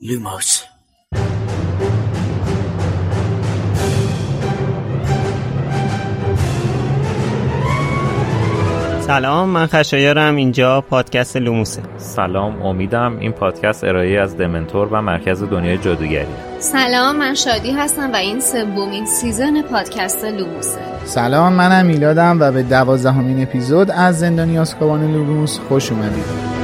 لوموس سلام من خشایارم. اینجا پادکست لوموسه. سلام امیدم این پادکست ارائه‌ای از دمنتور و مرکز دنیای جادوگری. سلام من شادی هستم و این سومین season پادکست لوموسه. سلام منم میلادم و به دوازدهمین اپیزود از زندانی آزکابان لوموس خوش اومدید.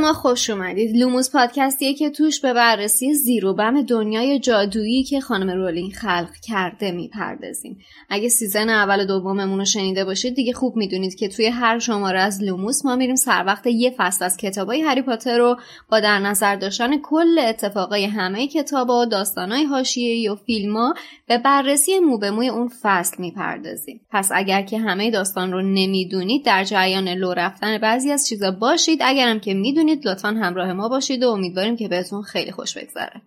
ما خوش اومدید. لوموس پادکستیه که توش به بررسی زیر و بم دنیای جادویی که خانم رولینگ خلق کرده می‌پردازیم. اگه season اول و دوممون رو شنیده باشید دیگه خوب می‌دونید که توی هر شماره از لوموس ما میریم سر وقت یه فصل از کتابای هری پاتر رو با در نظر داشتن کل اتفاقای همه کتابا و داستانای حاشیه‌ای و فیلما به بررسی مو به موی اون فصل می‌پردازیم. پس اگر که همه داستان رو نمی‌دونید در جریان لو رفتن بعضی از چیزا باشید. اگرم که می‌دونید لطفا همراه ما باشید و امیدواریم که بهتون خیلی خوش بگذره.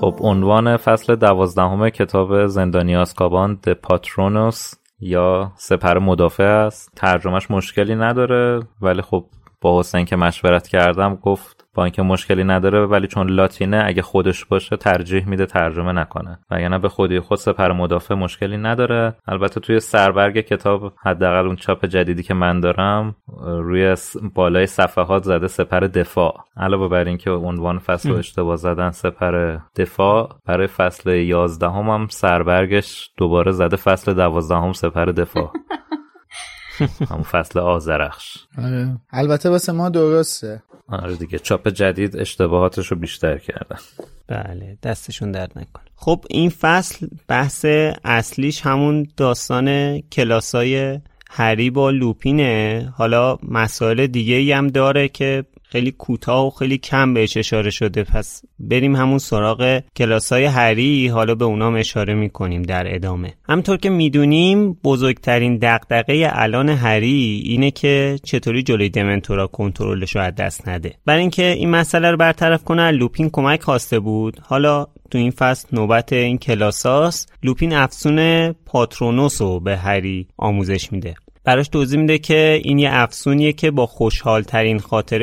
خب عنوان فصل دوازدهم کتاب زندانی آسکابان د پاترونوس یا سپر مدافع است. ترجمهش مشکلی نداره ولی خب با حسین که مشورت کردم گفت با اینکه مشکلی نداره ولی چون لاتینه اگه خودش باشه ترجیح میده ترجمه نکنه. وگرنه به خودی خود سپر مدافع مشکلی نداره. البته توی سربرگ کتاب حداقل اون چاپ جدیدی که من دارم روی بالای صفحات زده سپر دفاع. علاوه بر اینکه عنوان فصل رو اشتباه زدن سپر دفاع برای فصل 11 هم, هم سربرگش دوباره زده فصل 12 هم سپر دفاع. همون فصل آزرخش آره. البته واسه ما درسته. آره دیگه چاپ جدید اشتباهاتش رو بیشتر کردن. بله دستشون درد نکن خب این فصل بحث اصلیش همون داستان کلاسای هری با لوپینه. حالا مسائل دیگه ای هم داره که خیلی کوتاه و خیلی کم بهش اشاره شده. پس بریم همون سراغ کلاسای هری حالا به اونام اشاره می‌کنیم در ادامه. همطور که می‌دونیم بزرگترین دقدقه الان هری اینه که چطوری جلوی دمنتورا کنترلش رو از دست نده. برای اینکه این مسئله رو برطرف کنه لوپین کمک خواسته بود. حالا تو این فصل نوبت این کلاساست لوپین افسون پاترونوس رو به هری آموزش میده. براش توضیح میده که این یه افسونیه که با خوشحال ترین خاطر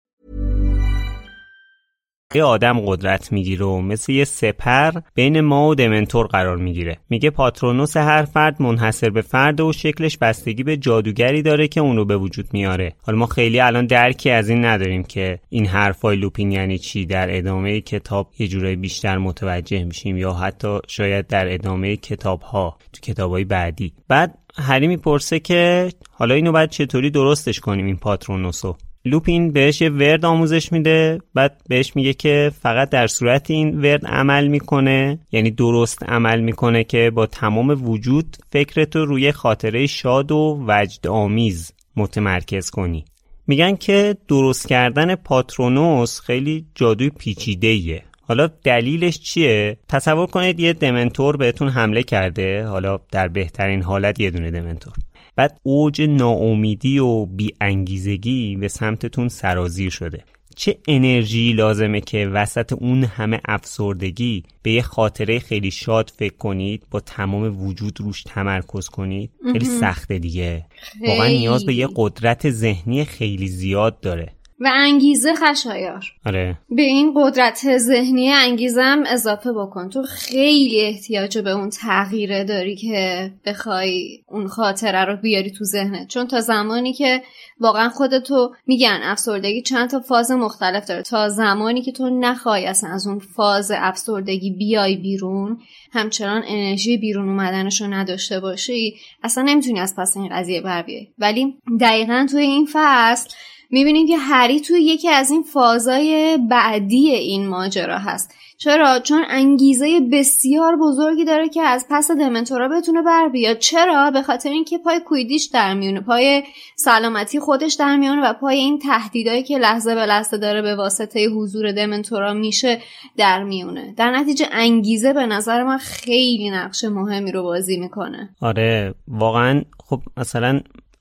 یه آدم قدرت می‌گیره و مثل یه سپر بین ما و دمنتور قرار می‌گیره. میگه پاترونوس هر فرد منحصر به فرد و شکلش بستگی به جادوگری داره که اون رو به وجود میاره. حالا ما خیلی الان درکی از این نداریم که این حرفای لوپین یعنی چی؟ در ادامه کتاب یه جورایی بیشتر متوجه میشیم یا حتی شاید در ادامه کتاب ها تو کتاب های بعدی. بعد هری می‌پرسه که حالا اینو باید چطوری درستش کنیم این پاترونوسو؟ لوپین بهش یه ورد آموزش میده بعد بهش میگه که فقط در صورت این ورد عمل می‌کنه یعنی درست عمل می‌کنه که با تمام وجود فکرتو روی خاطره شاد و وجد آمیز متمرکز کنی. میگن که درست کردن پاترونوس خیلی جادوی پیچیده حالا دلیلش چیه؟ تصور کنید یه دمنتور بهتون حمله کرده حالا در بهترین حالت یه دونه دمنتور. بعد اوج ناامیدی و بیانگیزگی به سمتتون سرازیر شده. چه انرژی لازمه که وسط اون همه افسردگی به یه خاطره خیلی شاد فکر کنید با تمام وجود روش تمرکز کنید؟ خیلی سخته دیگه. واقعا نیاز به یه قدرت ذهنی خیلی زیاد داره. و انگیزه خشایار. آره. به این قدرت ذهنی انگیزم اضافه بکن. تو خیلی احتیاج به اون تغییره داری که بخوای اون خاطره رو بیاری تو ذهنت. چون تا زمانی که واقعا خودتو میگن افسردگی چند تا فاز مختلف داره. تا زمانی که تو نخوای اصلا از اون فاز افسردگی بیای بیرون همچنان انرژی بیرون اومدنش رو نداشته باشی اصلا نمی‌تونی از پس این قضیه بر بیای. ولی دقیقا توی این فصل می‌بینیم که هری توی یکی از این فازای بعدی این ماجرا هست. چرا؟ چون انگیزه بسیار بزرگی داره که از پس دمنتورا بتونه بر بیاد. چرا؟ به خاطر اینکه پای کویدیش در میونه پای سلامتی خودش در میونه و پای این تهدیدایی که لحظه به لحظه داره به واسطه حضور دمنتورا میشه در میونه. در نتیجه انگیزه به نظر من خیلی نقش مهمی رو بازی می‌کنه. آره واقعا خب مثلا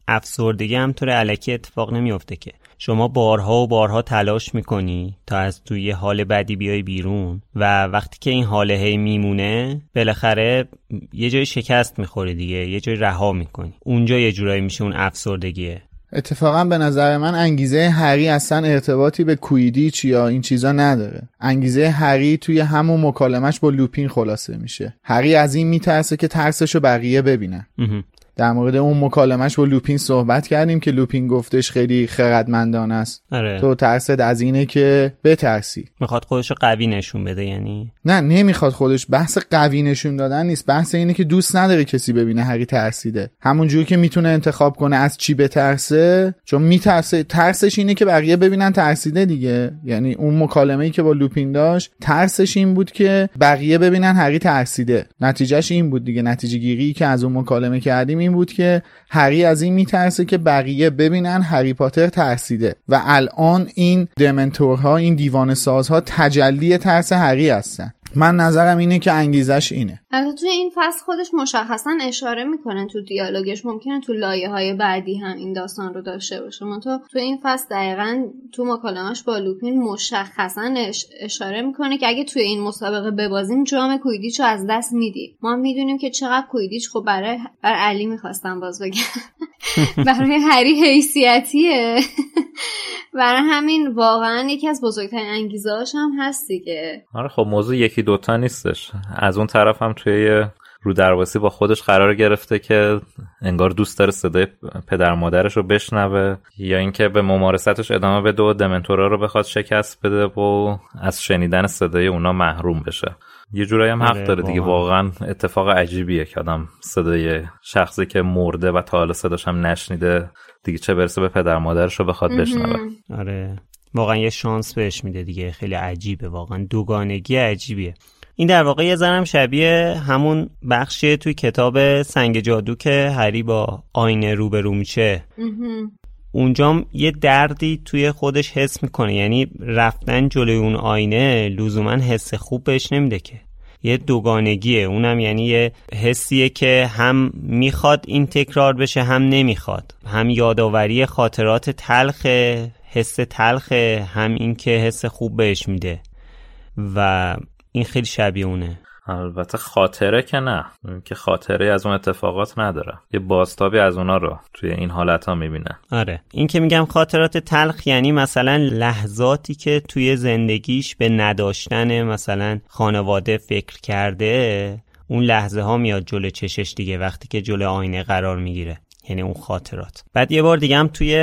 افسردگی هم طور علکی اتفاق نمیافته که. شما بارها و بارها تلاش می‌کنی تا از توی حال بدی بیای بیرون و وقتی که این حال هی میمونه بالاخره یه جای شکست می‌خوری دیگه یه جای رها می‌کنی. اونجا یه جورایی میشه اون افسردگیه. اتفاقا به نظر من انگیزه هری اصلا ارتباطی به کویدیچ یا این چیزا نداره. انگیزه هری توی همون مکالمش با لوپین خلاصه میشه. هری از این میترسه که ترسشو بقیه ببینن. در مورد اون مکالمش با لوپین صحبت کردیم که لوپین گفتش خیلی خردمندانه است. آره. تو ترسد از اینه که بترسی. می‌خواد خودش قوی نشون بده یعنی؟ نه نمی‌خواد خودش بحث قوی نشون دادن نیست. بحث اینه که دوست نداره کسی ببینه هری ترسیده. همون جوری که می‌تونه انتخاب کنه از چی بترسه چون میترسه. ترسش اینه که بقیه ببینن ترسیده دیگه. یعنی اون مکالمه ای که با لوپین داشت ترسش این بود که بقیه ببینن هری ترسیده. نتیجهش این بود دیگه. نتیجه گیری که از اون مکالمه کردیم این بود که هری از این میترسه که بقیه ببینن هری پاتر ترسیده. و الان این دمنتورها این دیوان سازها تجلی ترس هری هستن. من نظرم اینه که انگیزش اینه. البته توی این فصل خودش مشخصا اشاره می‌کنه تو دیالوگش. ممکنه تو لایه های بعدی هم این داستان رو داشته باشه. من تو تو این فصل دقیقا تو مکالمش با لوپین مشخصا اشاره می‌کنه که اگه توی این مسابقه ببازیم جام کویدیچ رو از دست میدیم ما می‌دونیم که چقدر کویدیچ خب برای بر علی می‌خواستم باز بگم برای هری حیثیتیه. برای همین واقعا یکی از بزرگترین انگیزه هم هست دیگه. آره خب موضوع یکی دوتا نیستش. از اون طرف هم توی رو درواسی با خودش قرار گرفته که انگار دوست داره صدای پدر مادرش رو بشنوه یا اینکه به ممارستش ادامه بده و دمنتورا رو بخواد شکست بده و از شنیدن صدای اونا محروم بشه. یه جورایی هم حق آره، داره دیگه. واقعا. اتفاق عجیبیه که آدم صدای شخصی که مرده و تا حالا صداش هم نشنیده دیگه چه برسه به پدر مادرش رو بخواد بشنوه. آره. واقعا یه شانس بهش میده دیگه. خیلی عجیبه واقعا دوگانگی عجیبیه. این در واقع یه زنم شبیه همون بخشیه توی کتاب سنگ جادو که هری با آینه روبرو میشه. اونجام یه دردی توی خودش حس می‌کنه. یعنی رفتن جلوی اون آینه لزوما حس خوب بهش نمیده که. یه دوگانگیه. اونم یعنی یه حسیه که هم می‌خواد این تکرار بشه هم نمی‌خواد. هم یادآوری خاطرات تلخ حس تلخ هم این که حس خوب بهش میده. و این خیلی شبیه اونه. البته خاطره که نه. که خاطره از اون اتفاقات نداره. یه باستابی از اونا رو توی این حالت ها می‌بینه. آره. این که میگم خاطرات تلخ یعنی مثلا لحظاتی که توی زندگیش به نداشتن مثلا خانواده فکر کرده اون لحظه ها میاد جلو چشش دیگه وقتی که جلو آینه قرار می‌گیره. یعنی اون خاطرات. بعد یه بار دیگه هم توی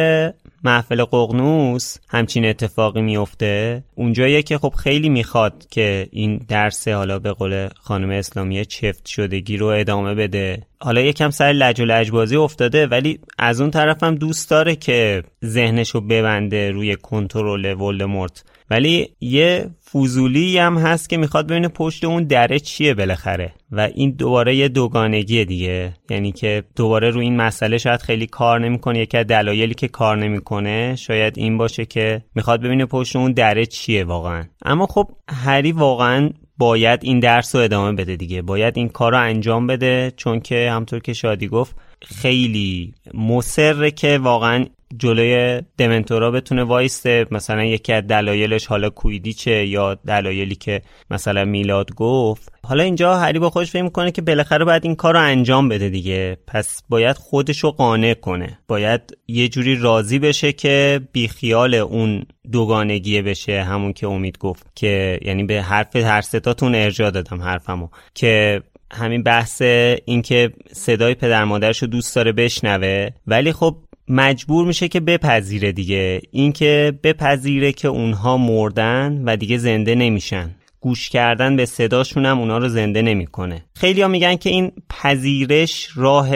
محفل ققنوس همچین اتفاقی میفته اونجاییه که خب خیلی می‌خواد که این درس حالا به قول خانم اسلامیه چفت شدگی رو ادامه بده. حالا یکم سر لج و لجبازی افتاده ولی از اون طرفم دوست داره که ذهنشو ببنده روی کنترل ولدمورت. ولی یه فوزولی هم هست که می‌خواد ببینه پشت اون دره چیه بالاخره. و این دوباره یه دوگانگی دیگه. یعنی که دوباره رو این مسئله شاید خیلی کار نمی‌کنه. یکی از دلایلی که کار نمی‌کنه شاید این باشه که می‌خواد ببینه پشت اون دره چیه واقعا. اما خب هری واقعا باید این درس رو ادامه بده دیگه. باید این کار رو انجام بده. چون که همطور که شادی گفت خیلی مصره که واقعا جلوی دمنتورا بتونه وایسته مثلا یکی از دلایلش حالا کویدیچه یا دلایلی که مثلا میلاد گفت. حالا اینجا هری با خودش فکر می‌کنه که بالاخره باید این کار رو انجام بده دیگه. پس باید خودش رو قانع کنه. باید یه جوری راضی بشه که بیخیال اون دوگانگیه بشه. همون که امید گفت که یعنی به حرف هر ستاتون ارجاع دادم حرفمو. که همین بحث اینکه صدای پدر مادرش رو دوست داره بشنوه ولی خب مجبور میشه که بپذیره دیگه. اینکه بپذیره که اونها مردن و دیگه زنده نمیشن. گوش کردن به صداشون هم اونا رو زنده نمی‌کنه. خیلی ها میگن که این پذیرش راه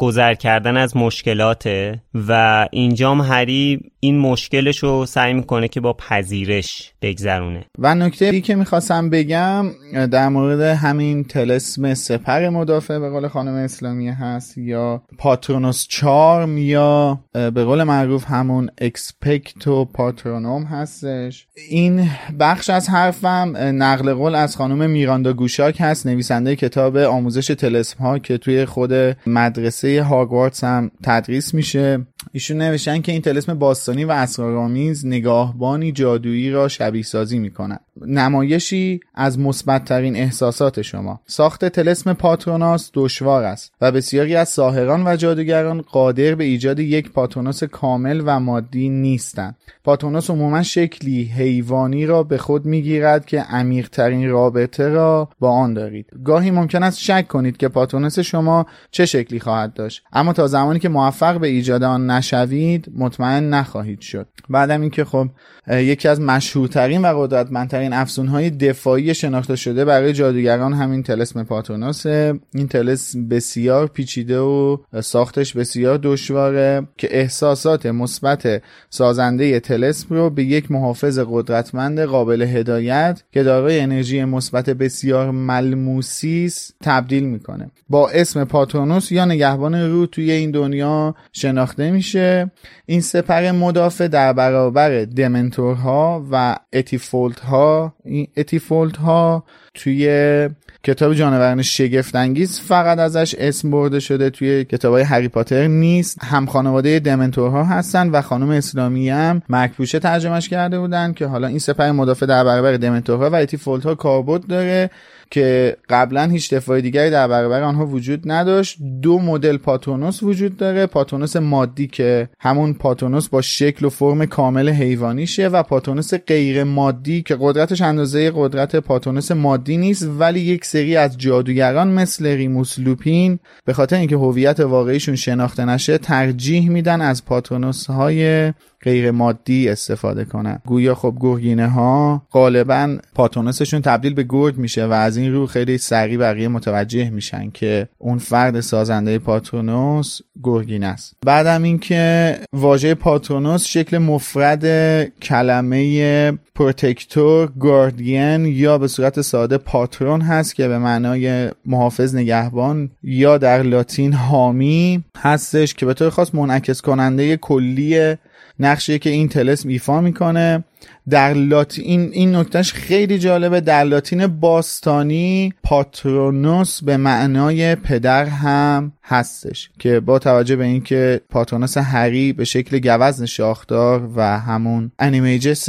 گذر کردن از مشکلاته و اینجام هری این مشکلش رو سعی می‌کنه که با پذیرش بگذرونه. و نکته ای که می‌خواستم بگم در مورد همین تلسم سپر مدافع به قول خانم اسلامی هست یا پاترونوس چارم یا به قول معروف همون اکسپکتو پاترونوم هستش. این بخش از حرفم نقل قول از خانم میراندا گوشاک هست نویسنده کتاب آموزش تلسم ها که توی خود مدرسه هاگوارتس هم تدریس میشه. ایشون نوشتن که این تلسم باستانی و اسرارآمیز نگاهبانی جادویی را شبیه سازی می کند. نمایشی از مثبتترین احساسات شما. ساخت تلسم پاتروناس دشوار است و بسیاری از ساهران و جادوگران قادر به ایجاد یک پاتروناس کامل و مادی نیستند. پاتروناس عموما شکلی حیوانی را به خود می‌گیرد که عمیقترین رابطه را با آن دارید. گاهی ممکن است شک کنید که پاتروناس شما چه شکلی خواهد داشت. اما تا زمانی که موفق به ایجاد آن نشوید مطمئن نخواهید شد. بعدم اینکه خب یکی از مشهورترین و قدرتمندترین افسونهای دفاعی شناخته شده برای جادوگران همین تلسم پاتوناس. این تلسم بسیار پیچیده و ساختش بسیار دشواره که احساسات مثبت سازنده تلسم رو به یک محافظ قدرتمند قابل هدایت که دارای انرژی مثبت بسیار ملموسی است تبدیل می‌کنه. با اسم پاتونوس یا نگهبان رو توی این دنیا شناخته این سپر مدافع در برابر Dementor ها و Lethifold ها این Lethifold ها توی کتاب جانوران شگفت انگیز فقط ازش اسم برده شده توی کتاب های هری پاتر نیست. هم خانواده Dementor ها هستن و خانم اسلامی هم مرگ‌پوشه ترجمهش کرده بودن که حالا این سپر مدافع در برابر Dementor ها و Lethifold ها کاربرد داره. که قبلا هیچ دفاع دیگری در برابر آنها وجود نداشت. دو مدل Patronus وجود داره. Patronus مادی که همون Patronus با شکل و فرم کامل حیوانیشه و Patronus غیر مادی که قدرتش اندازه قدرت Patronus مادی نیست ولی یک سری از جادوگران مثل ریموس لوپین به خاطر اینکه هویت واقعیشون شناخته نشه ترجیح میدن از پاتونوس های غیر مادی استفاده کنن. گویا خب گرگینه ها غالبا پاتونسشون تبدیل به گرگ میشه و از این رو خیلی سریع بقیه متوجه میشن که اون فرد سازنده پاتونوس گرگین است. بعدم اینکه واژه پاتونوس شکل مفرد کلمه پروتکتور گاردین یا به صورت ساده پاترون هست که به معنای محافظ نگهبان یا در لاتین حامی هستش که به طور خاص منعکس کننده کلی نقشی که این طلسم ایفا می‌کنه. در لاتین این نکتهش خیلی جالبه. در لاتین باستانی Patronus به معنای پدر هم هستش که با توجه به اینکه Patronus هری به شکل گوزن شاخدار و همون Animagus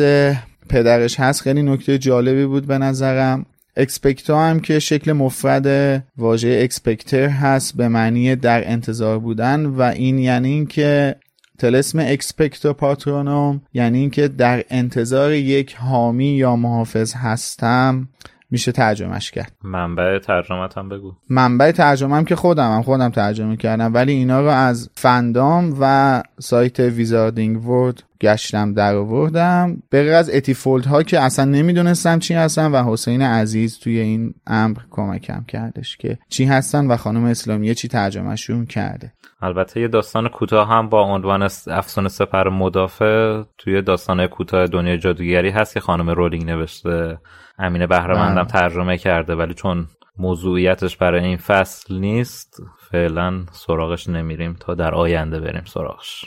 پدرش هست خیلی نکته جالبی بود به نظرم. Expecto هم که شکل مفرد واژه اکسپکتر هست به معنی در انتظار بودن و این یعنی اینکه طلسم Expecto Patronum یعنی اینکه در انتظار یک حامی یا محافظ هستم میشه ترجمهش کرد. منبع ترجمت هم بگو. منبع ترجمه هم که خودم هم خودم ترجمه کردم ولی اینا رو از fandom و سایت Wizarding World گشتم در آوردم به جز Lethifold ها که اصلا نمی‌دونستم چی هستن و حسین عزیز توی این امر کمکم کردش که چی هستن و خانم اسلامیه چی ترجمهشون کرده. البته یه داستان کوتاه هم با عنوان افسون سپر مدافع توی داستان کوتاه دنیای جادوگری هست که خانم رولینگ نوشته. امینه بهرهمندم بله. ترجمه کرده ولی چون موضوعیتش برای این فصل نیست فعلا سراغش نمیریم تا در آینده بریم سراغش.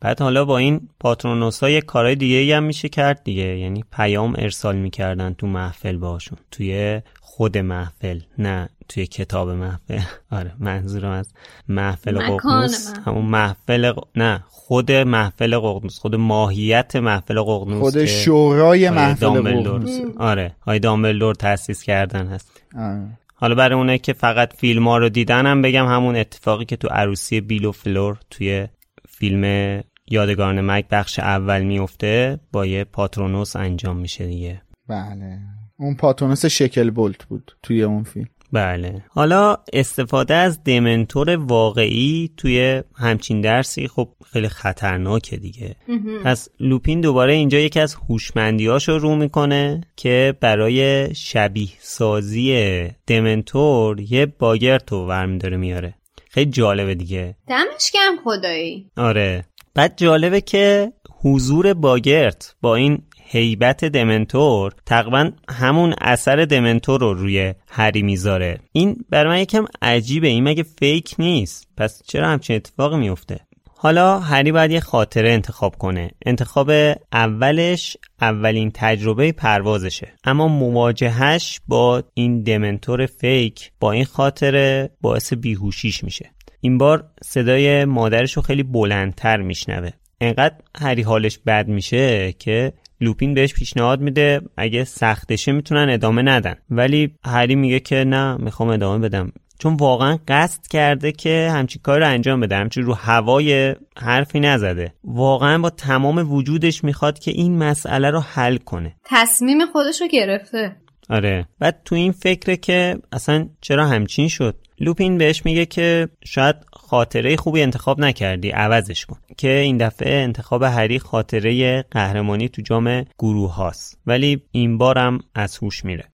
بعد حالا با این پاترونوس های کارهای دیگه هم میشه کرد دیگه. یعنی پیام ارسال می‌کردن تو محفل باشون توی خود محفل نه توی کتاب محفل. آره منظورم از محفل ققنوس. همون محفل نه خود محفل ققنوس خود ماهیت محفل ققنوس خود شورای محفل ققنوس. آره های دامبلدور تاسیس کردن هست. آره. حالا برای اونه که فقط فیلم ها رو دیدنم بگم همون اتفاقی که تو عروسی بیل و فلور توی فیلم یادگارن مک بخش اول میفته با یه پاترونوس انجام میشه دیگه. بله. اون پاترونوس شکل بولت بود توی اون فیلم. بله. حالا استفاده از دمنتور واقعی توی همچین درسی خب خیلی خطرناکه دیگه. پس لوپین دوباره اینجا یکی از هوشمندیاشو رو می‌کنه که برای شبیه سازی دمنتور یه باگرتو ورم داره میاره. خیلی جالبه دیگه. دمش گم خدایی. آره. بعد جالبه که حضور باگرت با این هیبت دمنتور تقریبا همون اثر دمنتور رو روی هری می‌ذاره. این برای من یکم عجیبه. این مگه فیک نیست؟ پس چرا همچین اتفاقی میفته حالا هری باید یه خاطره انتخاب کنه. انتخاب اولش اولین تجربه پروازشه. اما مواجهش با این دمنتور فیک با این خاطره باعث بیهوشیش میشه. این بار صدای مادرش رو خیلی بلندتر میشنوه. انقدر هری حالش بد میشه که لوپین بهش پیشنهاد میده اگه سختشه می‌تونن ادامه ندن. ولی هری میگه که نه می‌خوام ادامه بدم. چون واقعا قصد کرده که همچین کار رو انجام بده همچین رو هوای حرفی نزده. واقعا با تمام وجودش می‌خواد که این مسئله رو حل کنه. تصمیم خودش رو گرفته. آره. بعد تو این فکره که اصلا چرا همچین شد؟ لوپین بهش میگه که شاید خاطره خوبی انتخاب نکردی عوضش کن. که این دفعه انتخاب هری خاطره قهرمانی تو جام گروه هاست. ولی این بارم از هوش میره.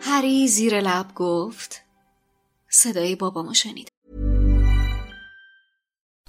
هری زیر لب گفت صدای بابامو شنید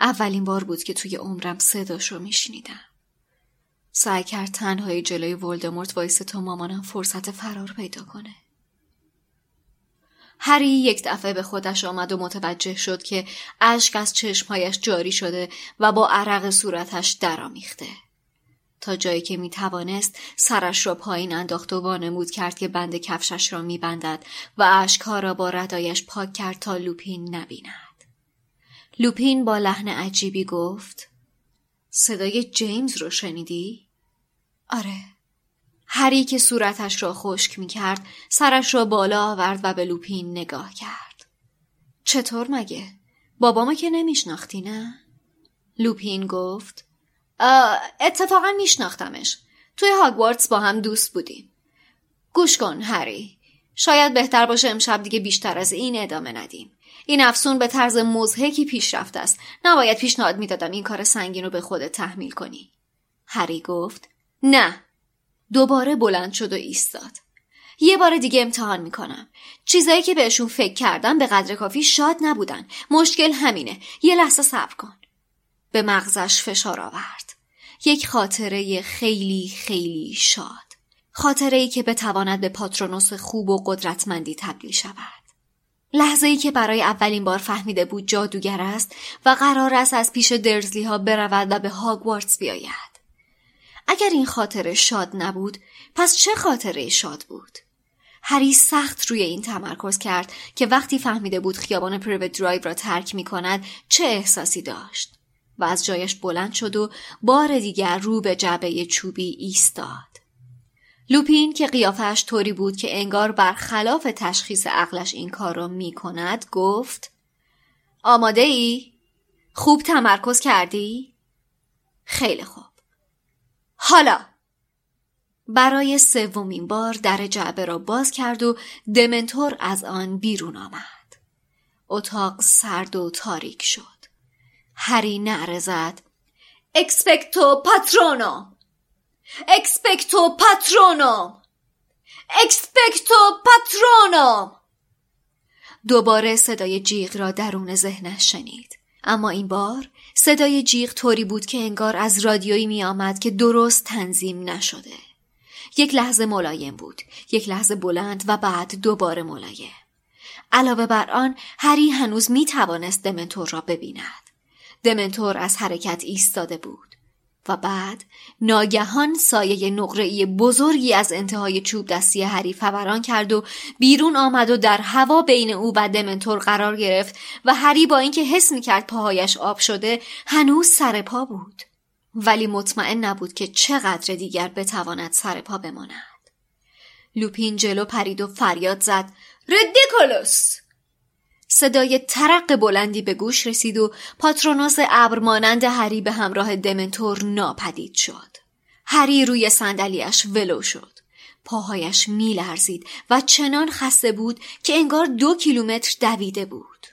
اولین بار بود که توی عمرم صداش رو میشنیدم. سعی کرد تنهایی جلوی ولدمورت وایسه تا مامانم فرصت فرار پیدا کنه. هری یک دفعه به خودش آمد و متوجه شد که اشک از چشمهایش جاری شده و با عرق صورتش درآمیخته. تا جایی که می توانست سرش را پایین انداخت و وانمود کرد که بند کفشش را می بندد و اشکها را با ردایش پاک کرد تا لوپین نبیند. لوپین با لحن عجیبی گفت صدای جیمز رو شنیدی؟ آره. هری که صورتش را خشک می کرد سرش را بالا آورد و به لوپین نگاه کرد. چطور مگه؟ بابامو که نمیشناختی نه؟ لوپین گفت اتفاقا میشناختمش. توی هاگوارتس با هم دوست بودیم. گوش کن هری. شاید بهتر باشه امشب دیگه بیشتر از این ادامه ندیم. این افسون به طرز مزهکی پیشرفته است. نباید پیشنهاد می‌دادم این کار سنگین رو به خودت تحمیل کنی. هری گفت نه. دوباره بلند شد و ایستاد. یه بار دیگه امتحان می‌کنم. چیزایی که بهشون فکر کردم به قدر کافی شاد نبودن. مشکل همینه. یه لحظه صبر کن. به مغزش فشار آورد. یک خاطره خیلی خیلی شاد. خاطره ای که بتواند به پاترونوس خوب و قدرتمندی تبدیل شود. لحظه ای که برای اولین بار فهمیده بود جادوگر است و قرار است از پیش دورسلی ها برود و به هاگوارتس بیاید. اگر این خاطره شاد نبود پس چه خاطره شاد بود؟ هری سخت روی این تمرکز کرد که وقتی فهمیده بود خیابان پریوت درایو را ترک می کند چه احساسی داشت و از جایش بلند شد و بار دیگر رو به جعبه چوبی ایستاد. لوپین که قیافش طوری بود که انگار برخلاف تشخیص عقلش این کار را می کند گفت آماده ای؟ خوب تمرکز کردی؟ خیلی خوب. حالا برای سومین بار در جعبه را باز کرد و دمنتور از آن بیرون آمد. اتاق سرد و تاریک شد. هری نعره زد. Expecto Patrono Expecto Patrono Expecto Patrono دوباره صدای جیغ را درون ذهنش شنید. اما این بار صدای جیغ طوری بود که انگار از رادیویی می آمد که درست تنظیم نشده. یک لحظه ملایم بود. یک لحظه بلند و بعد دوباره ملایم. علاوه بر آن هری هنوز می توانست Dementor را ببیند. دمنتور از حرکت ایستاده بود. و بعد ناگهان سایه نقره‌ای بزرگی از انتهای چوب دستی هری فوران کرد و بیرون آمد و در هوا بین او و دمنتور قرار گرفت و هری با اینکه حس می‌کرد پاهایش آب شده هنوز سر پا بود. ولی مطمئن نبود که چقدر دیگر بتواند سر پا بماند. لوپین جلو پرید و فریاد زد. ردیکولوس صدای ترق بلندی به گوش رسید و پاترونوس ابر مانند هری به همراه دمنتور ناپدید شد. هری روی صندلیاش ولو شد. پاهایش میلرزید و چنان خسته بود که انگار دو کیلومتر دویده بود.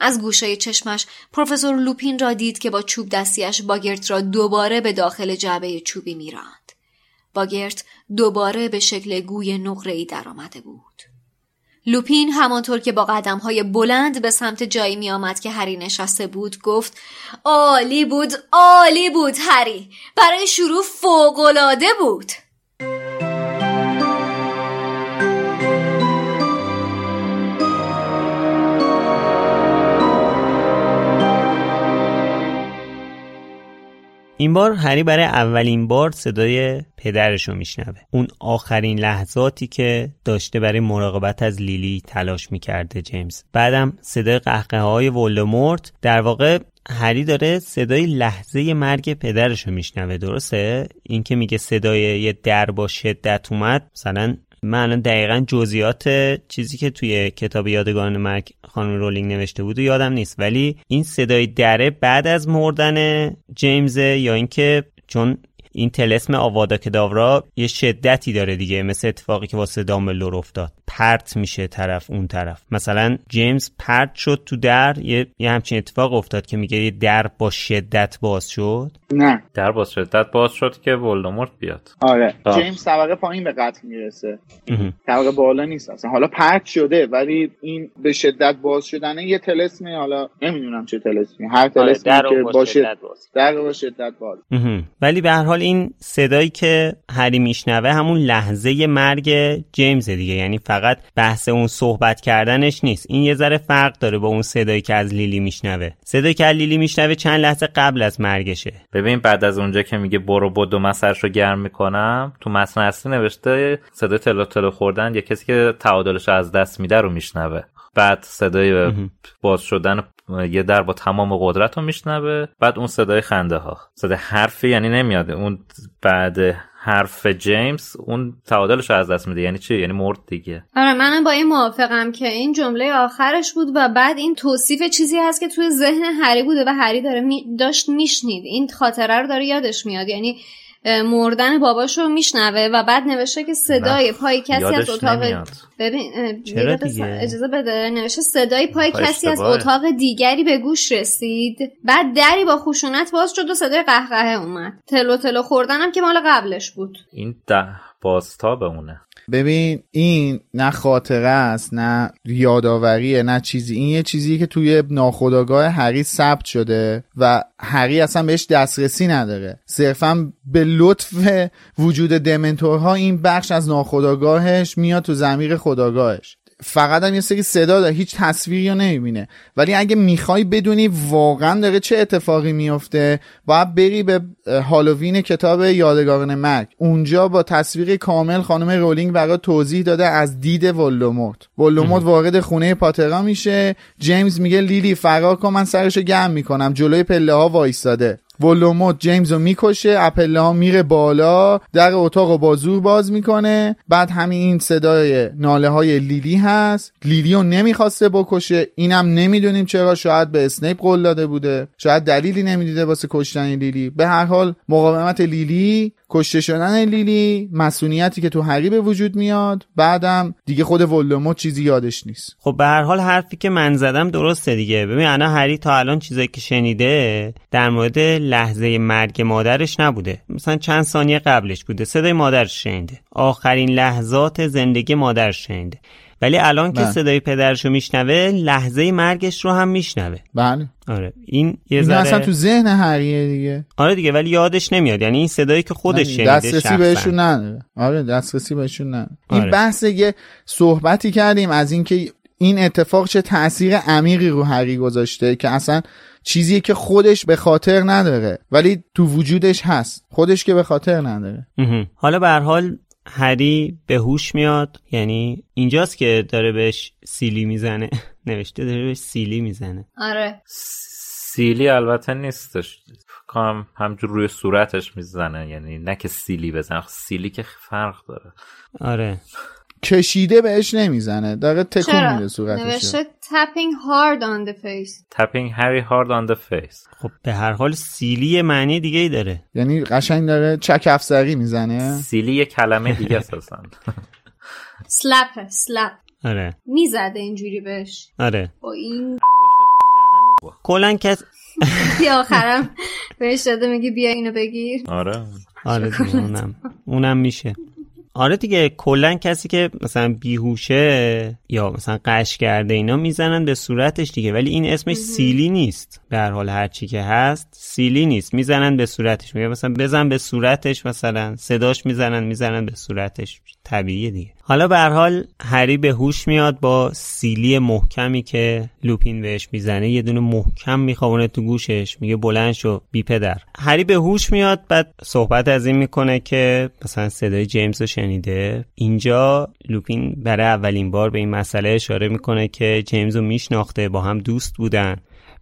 از گوشه چشمش پروفسور لوپین را دید که با چوب دستیش باگرت را دوباره به داخل جعبه چوبی میراند. باگرت دوباره به شکل گوی نقره‌ای درآمده بود. لوپین همانطور که با قدمهای بلند به سمت جایی می آمد که هری نشسته بود گفت عالی بود عالی بود هری! برای شروع فوقالعاده بود! این بار هری برای اولین بار صدای پدرش رو میشنوه. اون آخرین لحظاتی که داشته برای مراقبت از لیلی تلاش می‌کرده جیمز. بعدم صدای قهقه های ولدمورت. در واقع هری داره صدای لحظه مرگ پدرش رو میشنوه درسته؟ این که میگه صدای یه در با شدت اومد مثلا من الان دقیقا جزئیات چیزی که توی کتاب یادگان مرگ خانم رولینگ نوشته بود و یادم نیست. ولی این صدای دره بعد از مردن جیمز یا اینکه چون این تلسم آوادا کداورا یه شدتی داره دیگه مثل اتفاقی که واسه دامبلدور افتاد. پرت میشه طرف اون طرف. مثلا جیمز پرت شد تو در یه, یه همچین اتفاق افتاد که میگه یه در با شدت باز شد. نه. در باز شدت باز شد که ولدمورت بیاد. آره. جیمز طبقه پایین به قتل می‌رسه. طبقه بالا نیست اصلا. حالا پرت شده ولی این به شدت باز شدن یه تلسمی حالا نمی‌دونم چه تلسمی. هر تلسمی آره که باشه در با شدت باز. ولی به هر حال این صدایی که هری میشنوه همون لحظه مرگ جیمز دیگه. یعنی فقط بحث اون صحبت کردنش نیست. این یه ذره فرق داره با اون صدایی که از لیلی میشنوه. صدایی که از لیلی میشنوه چند لحظه قبل از مرگشه. ببین بعد از اونجا که میگه برو بدو من سرشو گرم می‌کنم تو متن اصلی نوشته صدای تلو تلو خوردن یه کسی که تعادلش از دست میده رو میشنوه. بعد صدای باز شدن یه در با تمام قدرت رو میشنوه. بعد اون صدای خنده ها صدای حرفی یعنی نمیاد. اون بعد حرف جیمز اون تعادلش از دست میده. یعنی چی؟ یعنی مرد دیگه. آره منم با این موافقم که این جمله آخرش بود و بعد این توصیف چیزی هست که توی ذهن هری بوده و هری داره می داشت میشنید. این خاطره رو داره یادش میاد. یعنی مردن باباش رو میشنوه و بعد نوشته که صدای پای کسی از اتاق ببین اجازه بده. نوشته صدای پای کسی از اتاق دیگری به گوش رسید. بعد دری با خشونت باز شد و صدای قهقهه اومد. تلو تلو خوردنم که مال قبلش بود. این ده بازتا بمونه ببین این نه خاطره است نه یادآوریه نه چیزی. این یه چیزی که توی ناخودآگاه هری ثبت شده و هری اصلا بهش دسترسی نداره. صرفا به لطف وجود دمنتورها این بخش از ناخودآگاهش میاد تو زمیر خداگاهش فقط هم یه سری صدا داره هیچ تصویری رو نمی‌بینه. ولی اگه می‌خوای بدونی واقعا داره چه اتفاقی میفته باید بری به هالووین کتاب یادگاران مرگ. اونجا با تصویر کامل خانم رولینگ برای توضیح داده از دید ولدمورت ولدمورت وارد خونه پاترا میشه. جیمز میگه لیلی فرار کن من سرشو گرم می‌کنم. جلوی پله ها وایستاده. ولدمورت جیمز رو می‌کشه از پله ها میره بالا در اتاق رو با زور باز می‌کنه. بعد همین این صدای ناله های لیلی هست. لیلی رو نمی‌خواسته بکشه. اینم نمی‌دونیم چرا. شاید به اسنیپ قول داده بوده. شاید دلیلی نمی‌دیده واسه کشتن لیلی. به هر حال مقاومت لیلی کشته شدن لیلی مسئولیتی که تو هری به وجود میاد. بعدم دیگه خود ولدمورت چیزی یادش نیست. خب به هر حال حرفی که من زدم درسته دیگه. ببین انا هری تا الان چیزایی که شنیده در مورد لحظه مرگ مادرش نبوده. مثلا چند ثانیه قبلش بوده. صدای مادرش شنیده. آخرین لحظات زندگی مادرش شنیده. ولی الان که بله. صدای پدرشو میشنوه لحظه مرگش رو هم میشنوه. بله. آره. این یه ذره اصلا تو ذهن هریه دیگه. آره دیگه ولی یادش نمیاد. یعنی این صدایی که خودش شنیده دسترسی بهشون نداره. آره دسترسی بهشون نداره. آره. این بحث یه صحبتی کردیم از اینکه این اتفاق چه تاثیر عمیقی رو هری گذاشته که اصلا چیزیه که خودش به خاطر نداره ولی تو وجودش هست. خودش که به خاطر نداره. حالا به هر حال هری به هوش میاد. یعنی اینجاست که داره بهش سیلی می‌زنه. نوشته داره بهش سیلی می‌زنه. آره. سیلی البته نیستش. کام همجور روی صورتش می‌زنه. یعنی نه که سیلی بزنه. سیلی که فرق داره. آره. کشیده بهش نمی‌زنه. داره تکون میده صورتش. نوشته tapping hard on the face. Tapping Harry hard on the face. خب به هر حال سیلی معنی دیگه ای داره. یعنی قشنگ داره چک افسری می‌زنه. سیلی یه کلمه دیگه اساسا سلپ سلپ آره. می‌زده اینجوری بهش. آره. با این کلن کس بیا آخرم. بهش داده میگی بیا اینو بگیر. آره. آره اونم. اونم میشه. آره دیگه کلا کسی که مثلا بیهوشه یا مثلا قش کرده اینا می‌زنن به صورتش دیگه. ولی این اسمش سیلی نیست. به هر حال هر چی که هست سیلی نیست. می‌زنن به صورتش. میگه مثلا بزن به صورتش مثلا. صداش می‌زنن می‌زنن به صورتش. طبیعیه دیگه. حالا به هر حال هری به هوش میاد با سیلی محکمی که لوپین بهش می‌زنه یه دونه محکم میخوابونه تو گوشش میگه بلند شو بی پدر. هری به هوش میاد بعد صحبت از این می‌کنه که مثلا صدای جیمز رو شنیده. اینجا لوپین برای اولین بار به این مسئله اشاره می‌کنه که جیمز رو میشناخته با هم دوست بودن.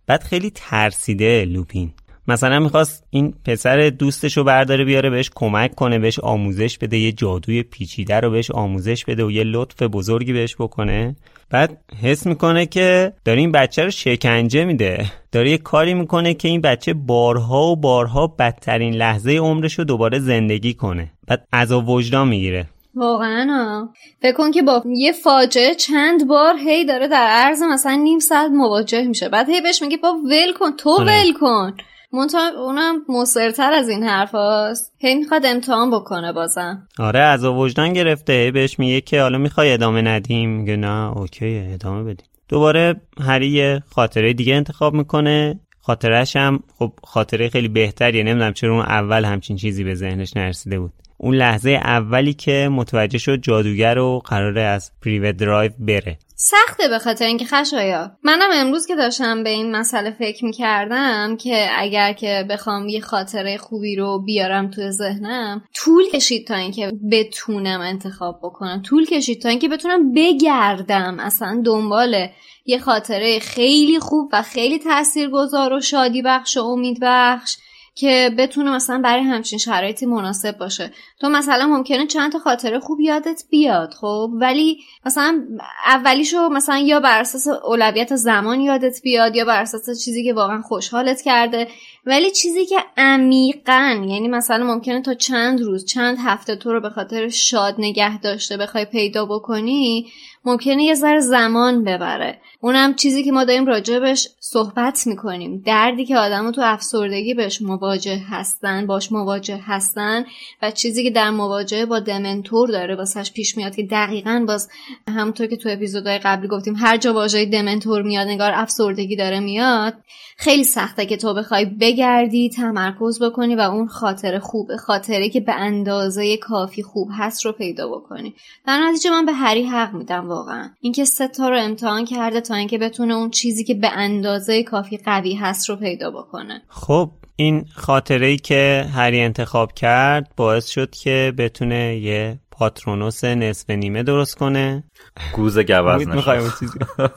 بعد خیلی ترسیده لوپین. مثلا می‌خواست این پسر دوستش رو برداره بیاره بهش کمک کنه بهش آموزش بده یه جادوی پیچیده رو بهش آموزش بده و یه لطف بزرگی بهش بکنه. بعد حس می‌کنه که داره این بچه رو شکنجه میده. داره یه کاری می‌کنه که این بچه بارها و بارها بدترین لحظه عمرش رو دوباره زندگی کنه. بعد از وجدان می‌گیره. واقعا فکر کن که با یه فاجعه چند بار هی داره در عرض مثلا نیم ساعت مواجه میشه. بعد هی بهش میگه با ول کن تو آره. ول کن. منتها اونم مصرتر از این حرف هاست. هی می‌خواد امتحان بکنه بازم. آره عذاب وجدان گرفته. بهش میگه که حالا می‌خوای ادامه ندیم. میگه نه OK ادامه بدیم. دوباره هری خاطره دیگه انتخاب می‌کنه. خاطرش هم خب خاطره خیلی بهتریه. نمی‌دونم چرا اون اول همچین چیزی به ذهنش نرسیده بود. اون لحظه اولی که متوجه شد جادوگره و قراره از پریوت درایو بره. سخته به خاطر اینکه خشایار منم امروز که داشتم به این مسئله فکر می‌کردم که اگر که بخوام یه خاطره خوبی رو بیارم توی ذهنم طول کشید تا اینکه بتونم انتخاب بکنم. طول کشید تا اینکه بتونم بگردم. اصلا دنبال یه خاطره خیلی خوب و خیلی تاثیرگذار و شادی بخش و امید بخش که بتونه مثلا برای همچین شرایطی مناسب باشه. تو مثلا ممکنه چند تا خاطره خوب یادت بیاد خب؟ ولی مثلا اولیشو مثلا یا بر اساس اولویت زمان یادت بیاد یا بر اساس چیزی که واقعا خوشحالت کرده ولی چیزی که عمیقا یعنی مثلا ممکنه تا چند روز چند هفته تو رو به خاطر شاد نگه داشته بخوای پیدا بکنی ممکنه یه ذره زمان ببره. اونم چیزی که ما داریم راجبش صحبت می‌کنیم. دردی که آدم تو افسردگی بهش مواجه هستن باش مواجه هستن و چیزی که در مواجهه با دمنتور داره واسش پیش میاد که دقیقا باز همونطور که تو اپیزودهای قبلی گفتیم هر جا واژه دمنتور میاد نگار افسردگی داره میاد. خیلی سخته که تو بخوای بگردی تمرکز بکنی و اون خاطر خوبه خاطره که به اندازه کافی خوب هست رو پیدا بکنی. در نتیجه من به هری حق میدم واقعا. اینکه سه تا رو امتحان کرده تا اینکه بتونه اون چیزی که به اندازه کافی قوی هست رو پیدا بکنه. خب این خاطره ای که هری انتخاب کرد باعث شد که بتونه یه پاترونوس نصف نیمه درست کنه. گوز گوز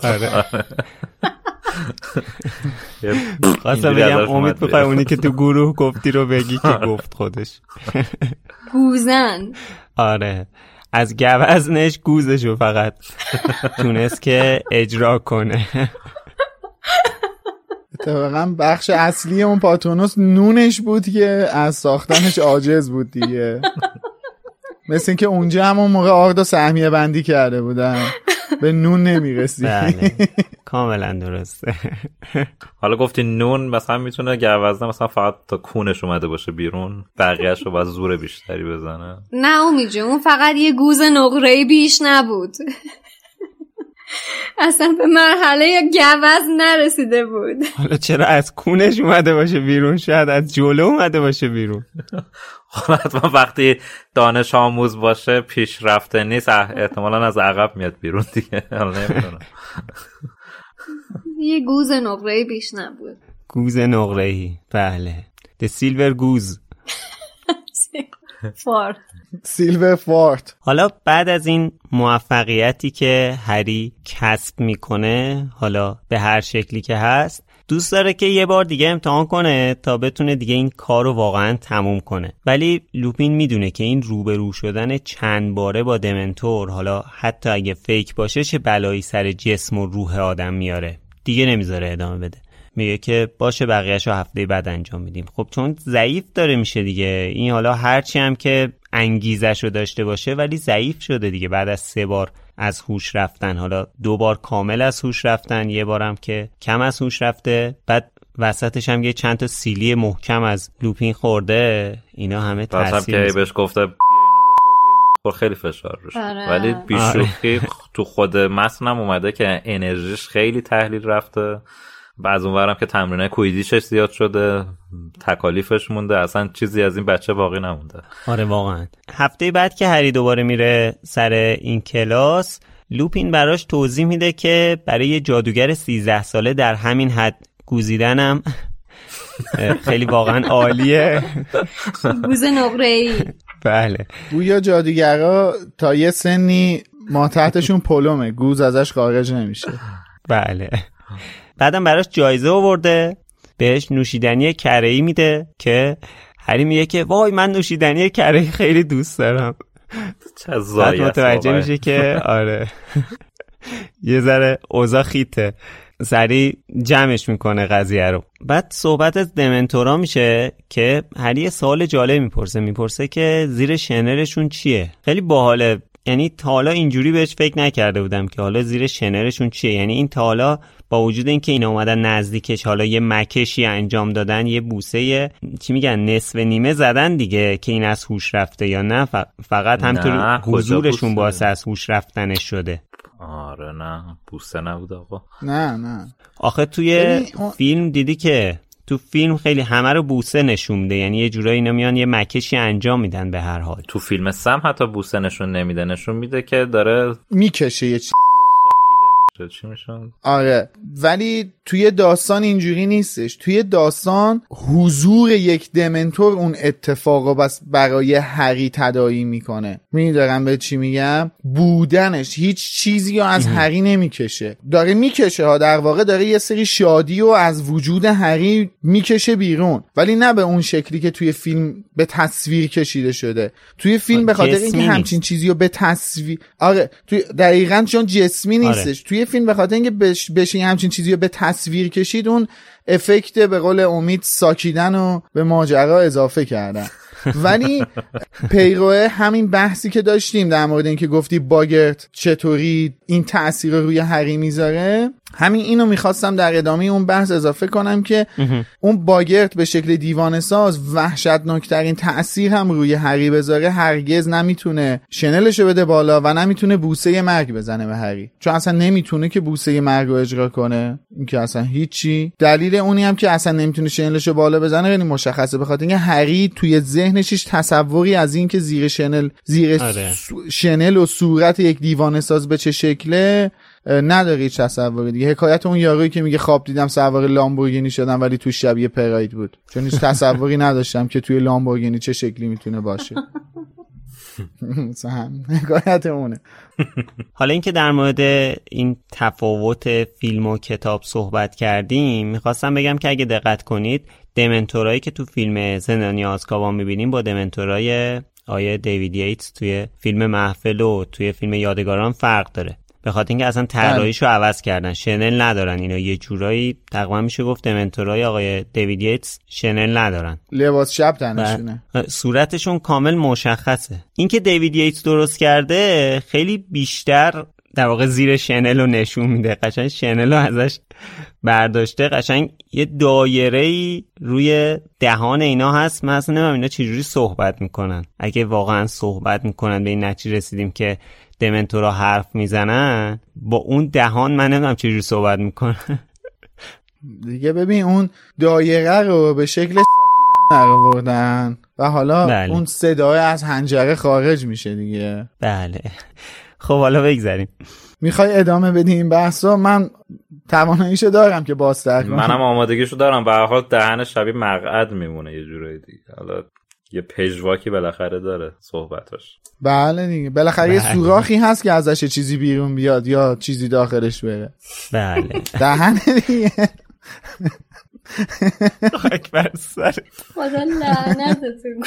آره. خواستم بگم امید می‌خوای اونی که تو گروه گفتی رو بگی که گفت خودش. گوزن. آره. از گوزنش گوزشو فقط تونست که اجرا کنه. اتفاقا بخش اصلی اون پاتونوس نونش بود که از ساختنش عاجز بود دیگه. مثل اینکه اونجا همون موقع آرد و سهمیه بندی کرده بودن. به نون نمی‌رسی. بله. کاملا درسته. حالا گفتی نون مثلا می‌تونه گوزنه مثلا فقط تا کونش اومده باشه بیرون بقیهش رو باید زور بیشتری بزنه. نه امیجه اون فقط یه گوز نقره بیش نبود. اصلا به مرحله گوز نرسیده بود. حالا چرا از کونش اومده باشه بیرون؟ شاید از جلو اومده باشه بیرون. خب حتما وقتی دانش آموز باشه پیشرفته نیست احتمالا از عقب میاد بیرون دیگه. یه گوز نقره بیش نبود. گوز نقره ای بله. د سیلور گوز فارت سیلور فارت حالا بعد از این موفقیتی که هری کسب می‌کنه حالا به هر شکلی که هست دوست داره که یه بار دیگه امتحان کنه تا بتونه دیگه این کار رو واقعا تموم کنه. ولی لوپین می‌دونه که این روبرو شدن چند باره با دمنتور حالا حتی اگه فیک باشه چه بلایی سر جسم و روح آدم میاره. دیگه نمی‌ذاره ادامه بده. میگه که باشه بقیهش رو هفته بعد انجام میدیم. خب چون ضعیف داره میشه دیگه. این حالا هرچی هم که انگیزش رو داشته باشه ولی ضعیف شده دیگه. بعد از سه بار از هوش رفتن. حالا دو بار کامل از هوش رفتن یه بارم که کم از هوش رفته بعد وسطش هم یه چند تا سیلی محکم از لوپین خورده. اینا همه تاثیر که بهش گفته خیلی فشار روش آره. ولی بیشوخی تو خود متنم اومده که انرژیش خیلی تحلیل رفته. و از اونورم که تمرینه کویدیشش زیاد شده تکالیفش مونده. اصلا چیزی از این بچه باقی نمونده. آره واقعا. هفته بعد که هری دوباره میره سر این کلاس لوپین براش توضیح میده که برای یه جادوگر 13 ساله در همین حد گوزیدنم خیلی واقعا عالیه. گوز نقره ای بله. گویا جادوگرا تا یه سنی ما تحتشون پلومه. گوز ازش خارج نمیشه. بله. بعدم براش جایزه آورده بهش نوشیدنی کره میده که هری میگه که وای من نوشیدنی کره خیلی دوست دارم. بعد متوجه میشه که آره. یه ذره اوضاع خیته. سریع جمعش می‌کنه قضیه رو. بعد صحبت از دمنتورا میشه که هری سوال جالب می‌پرسه. می‌پرسه که زیر شنرشون چیه؟ خیلی باحاله. یعنی تا حالا اینجوری بهش فکر نکرده بودم که حالا زیر شنرشون چیه. یعنی این تا حالا با وجود اینکه اینا اومدن نزدیکش حالا یه مکشی انجام دادن یه بوسه چی میگن نصف نیمه زدن دیگه که این از هوش رفته یا نه. فقط همطور حضورشون باعث از هوش رفتنش شده. آره نه بوسه نبود آقا. نه نه. آخه توی فیلم دیدی که تو فیلم خیلی همه رو بوسه نشون میده یعنی یه جورایی اینا میان یه مکشی انجام میدن به هر حال. تو فیلم سم حتی بوسه نشون نمیده نشون میده که داره می‌کشه یه آره. ولی توی داستان اینجوری نیستش. توی داستان حضور یک دمنتور اون اتفاق بس برای هری تدایی می‌کنه. میدارم به چی میگم؟ بودنش. هیچ چیزی رو از هری نمی‌کشه. داره می‌کشه ها. در واقع داره یه سری شادی و از وجود هری می‌کشه بیرون. ولی نه به اون شکلی که توی فیلم به تصویر کشیده شده. توی فیلم به خاطر اینکه همچین چیزی رو به تصویر آره توی دقیقا چون جسمی آره. نیستش. توی توی فیلم به خاطر اینکه بش بشه همچین چیزی رو به تصویر کشید اون افکت به قول امید ساکیدن رو به ماجرا اضافه کردن. ولی پیروه همین بحثی که داشتیم در مورد اینکه گفتی باگرت چطوری این تاثیر روی هری می‌ذاره همین اینو می‌خواستم در ادامه اون بحث اضافه کنم که اون باگرت به شکل دیوانه ساز وحشتناکترین تاثیر هم روی هری بذاره هرگز نمی‌تونه شنلشو بده بالا و نمی‌تونه بوسه مرگ بزنه به هری. چون اصلا نمی‌تونه که بوسه مرگ رو اجرا کنه. این که اصلا هیچی. دلیل اونی هم که اصلا نمی‌تونه شنلشو بالا بزنه خیلی مشخصه به خاطر اینکه هری توی ذهنش هیچ تصوری از این که زیر شنل زیر آره. شنل و صورت یک دیوانه ساز به چه شکله نداره هیچ تصوری دیگه. حکایت اون یارویی که میگه خواب دیدم سوار لامبورگینی شدم ولی تو شبیه پراید بود. چون هیچ تصوری نداشتم که توی لامبورگینی چه شکلی می‌تونه باشه. حکایت اونه. حالا اینکه در مورد این تفاوت فیلم و کتاب صحبت کردیم می‌خواستم بگم که اگه دقت کنید دمنتورایی که تو فیلم زندانی آزکابان می‌بینیم با دمنتورای آیه دیوید ییتس توی فیلم محفل و توی فیلم یادگاران فرق داره. به خاطر اینکه اصلا طراحیشو عوض کردن. شنل ندارن. اینا یه جورایی تقریبا میشه گفت دمنتورای آقای دیوید ییتس شنل ندارن. لباس شب تنشونه. صورتشون کامل مشخصه. اینکه دیوید ییتس درست کرده خیلی بیشتر در واقع زیر شنل رو نشون میده. قشنگ شنل رو ازش برداشته. قشنگ یه دایره ای روی دهان اینا هست. من اصلا نمیم اینا چجوری صحبت می‌کنن. اگه واقعا صحبت می‌کنن به این نتیجه رسیدیم که دمنتورا حرف می‌زنن با اون دهان من نمی‌دونم چجوری صحبت می‌کنن. دیگه ببین اون دایره رو به شکل ساکیدن نروردن و حالا بله. اون صدای از هنجره خارج میشه دیگه. بله. خب حالا بگذاریم می‌خوای ادامه بدی این بحثا من تواناییشو دارم که بازتر کنم. منم آمادگیشو دارم. به هر حال دهن شبیه مقعد میمونه یه جورایی دیگه. حالا یه پژواکی بالاخره داره صحبتاش. بله دیگه. بالاخره یه بله. سوراخی هست که ازش یه چیزی بیرون بیاد یا چیزی داخلش بره. بله. دهن دیگه. خاک بر سر. خدا لعنتتون.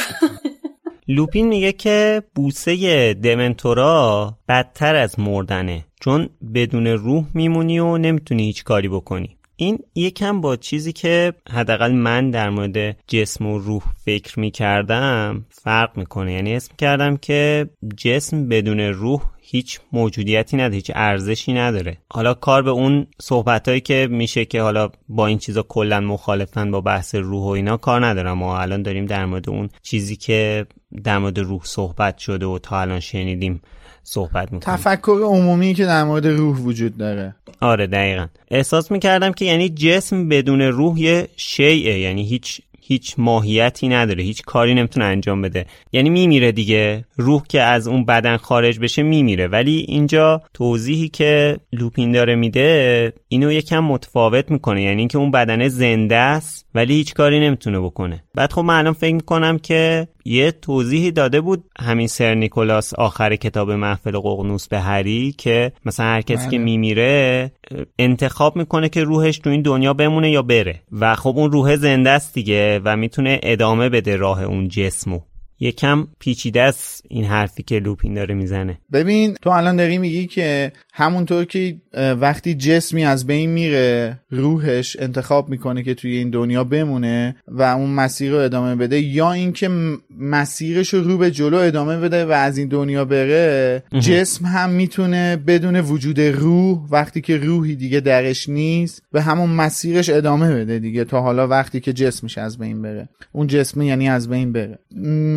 لوپین میگه که بوسه دمنتورا بدتر از مردنه. چون بدون روح میمونی و نمی‌تونی هیچ کاری بکنی. این یکم با چیزی که حداقل من در مورد جسم و روح فکر می‌کردم فرق می‌کنه. یعنی اسم کردم که جسم بدون روح هیچ موجودیتی نداره هیچ ارزشی نداره. حالا کار به اون صحبت که میشه که حالا با این چیزا کلا مخالفن با بحث روح و اینا کار ندارم. ما الان داریم در مورد اون چیزی که در مورد روح صحبت شده و تا الان شنیدیم صحبت می‌کنیم. تفکر عمومی که در مورد روح وجود داره. آره دقیقا. احساس می‌کردم که یعنی جسم بدون روح یه شیعه یعنی هیچ هیچ ماهیتی نداره هیچ کاری نمی‌تونه انجام بده. یعنی میمیره دیگه. روح که از اون بدن خارج بشه میمیره. ولی اینجا توضیحی که لوپین داره میده اینو یکم متفاوت می‌کنه. یعنی اینکه اون بدنه زنده است ولی هیچ کاری نمی‌تونه بکنه. بعد خب من الان فکر می‌کنم که یه توضیحی داده بود همین سر نیکولاس آخر کتاب محفل ققنوس به هری که مثلا هر کسی که بله. میمیره انتخاب می‌کنه که روحش تو این دنیا بمونه یا بره. و خب اون روح زنده است دیگه و می‌تونه ادامه بده راه اون جسمو. یکم پیچیده است این حرفی که لوپین داره می‌زنه. ببین تو الان داری میگی که همونطور که وقتی جسمی از بین میره روحش انتخاب می‌کنه که توی این دنیا بمونه و اون مسیر رو ادامه بده یا اینکه مسیرش رو رو به جلو ادامه بده و از این دنیا بره جسم هم می‌تونه بدون وجود روح وقتی که روحی دیگه درش نیست به همون مسیرش ادامه بده دیگه تا حالا وقتی که جسمش از بین بره. اون جسم یعنی از بین بره.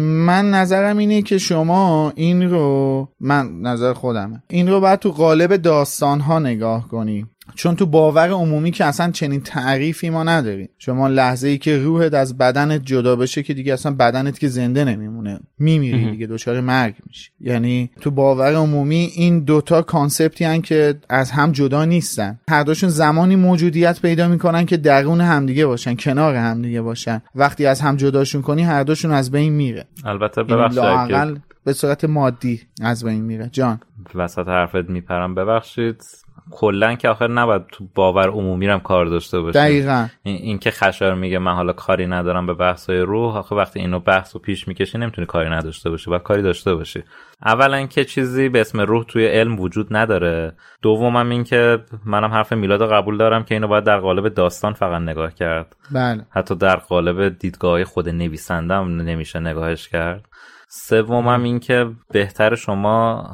من نظرم اینه که شما این رو من نظر خودمه. این رو باید تو قالب داستان ها نگاه کنی. چون تو باور عمومی که اصلا چنین تعریفی ما نداریم شما لحظه ای که روحت از بدنت جدا بشه که دیگه اصلا بدنت که زنده نمیمونه. میمیری دیگه دچار مرگ میشی. یعنی تو باور عمومی این دوتا کانسپتی هن که از هم جدا نیستن. هر دوشون زمانی موجودیت پیدا می‌کنن که درون همدیگه باشن کنار همدیگه باشن. وقتی از هم جداشون کنی هر دوشون از بین میره. البته یعنی ببخشید به صورت مادی از بین میره. جان. وسط حرفت میپرم. ببخشید. کلا که آخر نباید تو باور عمومی هم کار داشته باشه دقیقا. این, این که خشار میگه من حالا کاری ندارم به بحث روح آخه وقتی اینو بحث و پیش می‌کشی نمی‌تونی کاری نداشته باشی باید کاری داشته باشی. اولا که چیزی به اسم روح توی علم وجود نداره. دومم این که منم حرف میلاد قبول دارم که اینو باید در قالب داستان فقط نگاه کرد. بله. حتی در قالب دیدگاه خود نویسندم نمیشه نگاهش کرد. سومم این که بهتر شما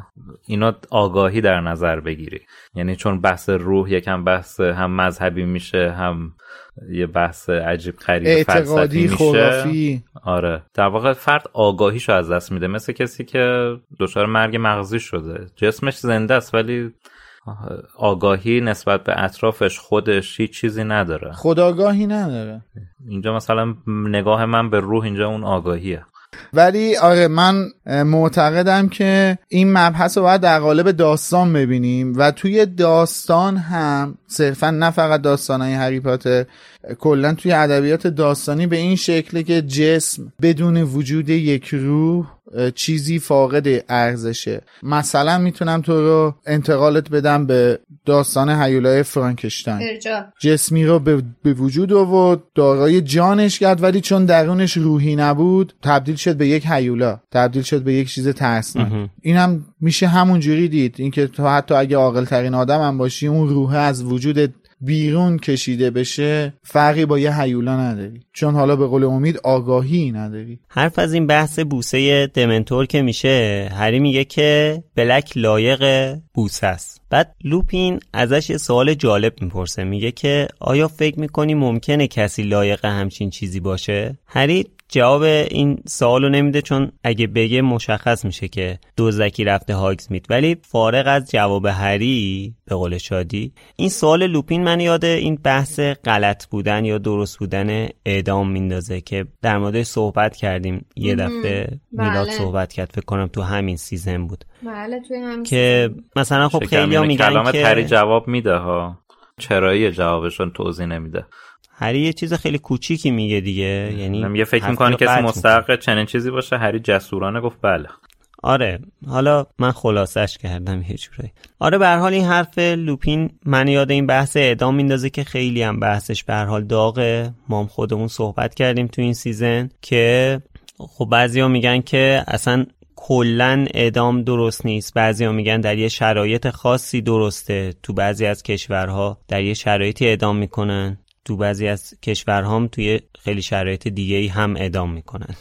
اینو آگاهی در نظر بگیری. یعنی چون بحث روح یکم بحث هم مذهبی میشه هم یه بحث عجیب غریب اعتقادی خرافی. آره. در واقع فرد آگاهیشو از دست میده. مثل کسی که دچار مرگ مغزی شده. جسمش زنده است ولی آگاهی نسبت به اطرافش خودش هیچ چیزی نداره. خداگاهی نداره. اینجا مثلا نگاه من به روح اینجا اون آگاهیه. ولی آره من معتقدم که این مبحث رو باید در قالب داستان ببینیم و توی داستان هم صرفا نه فقط داستان های هری پاتر کلا توی ادبیات داستانی به این شکله که جسم بدون وجود یک روح چیزی فاقد ارزشه. مثلا می‌تونم تو رو انتقالت بدم به داستان هیولای فرانکشتاین. جسمی رو به, به وجود آورد دارای جانش کرد ولی چون درونش روحی نبود تبدیل شد به یک هیولا تبدیل شد به یک چیز ترسناک. این هم میشه همون جوری دید اینکه تو حتی اگه عاقل ترین آدم هم باشی اون روح از وجودت بیرون کشیده بشه فرقی با یه هیولا نداری. چون حالا به قول امید آگاهی نداری. حرف از این بحث بوسه دمنتور که میشه هری میگه که بلک لایق بوسه است. بعد لوپین ازش یه سوال جالب می‌پرسه. میگه که آیا فکر می‌کنی ممکنه کسی لایق همچین چیزی باشه؟ هری جواب این سوالو نمیده چون اگه بگه مشخص میشه که دزدکی رفته هاگزمیت ولی فارغ از جواب هری به قول شادی این سوال لوپین من یاد این بحث غلط بودن یا درست بودن اعدام میندازه که در مورد صحبت کردیم. یه دفعه میلاد بله. صحبت کرد فکر کنم تو همین season بود. بله توی همین که مثلا خب خیلی میگن کلامت که هری جواب میده ها. چرایی جوابشون توضیح نمیده. هری یه چیز خیلی کوچیکی میگه دیگه. یعنی یه فکر می‌کنی رو کسی می‌کنه. مستحق چنین چیزی باشه؟ هری جسورانه گفت بله. آره حالا من خلاصش کردم یه جورایی. آره به حال این حرف لوپین من یاد این بحث اعدام میندازه که خیلی هم بحثش به هر حال داغه. ما هم خودمون صحبت کردیم تو این سیزن که خب بعضیا میگن که اصلا کلا اعدام درست نیست. بعضیا میگن در یه شرایط خاصی درسته. تو بعضی از کشورها در یه شرایطی اعدام می‌کنن. تو بعضی از کشورها هم توی خیلی شرایط دیگه ای هم اعدام می‌کنن.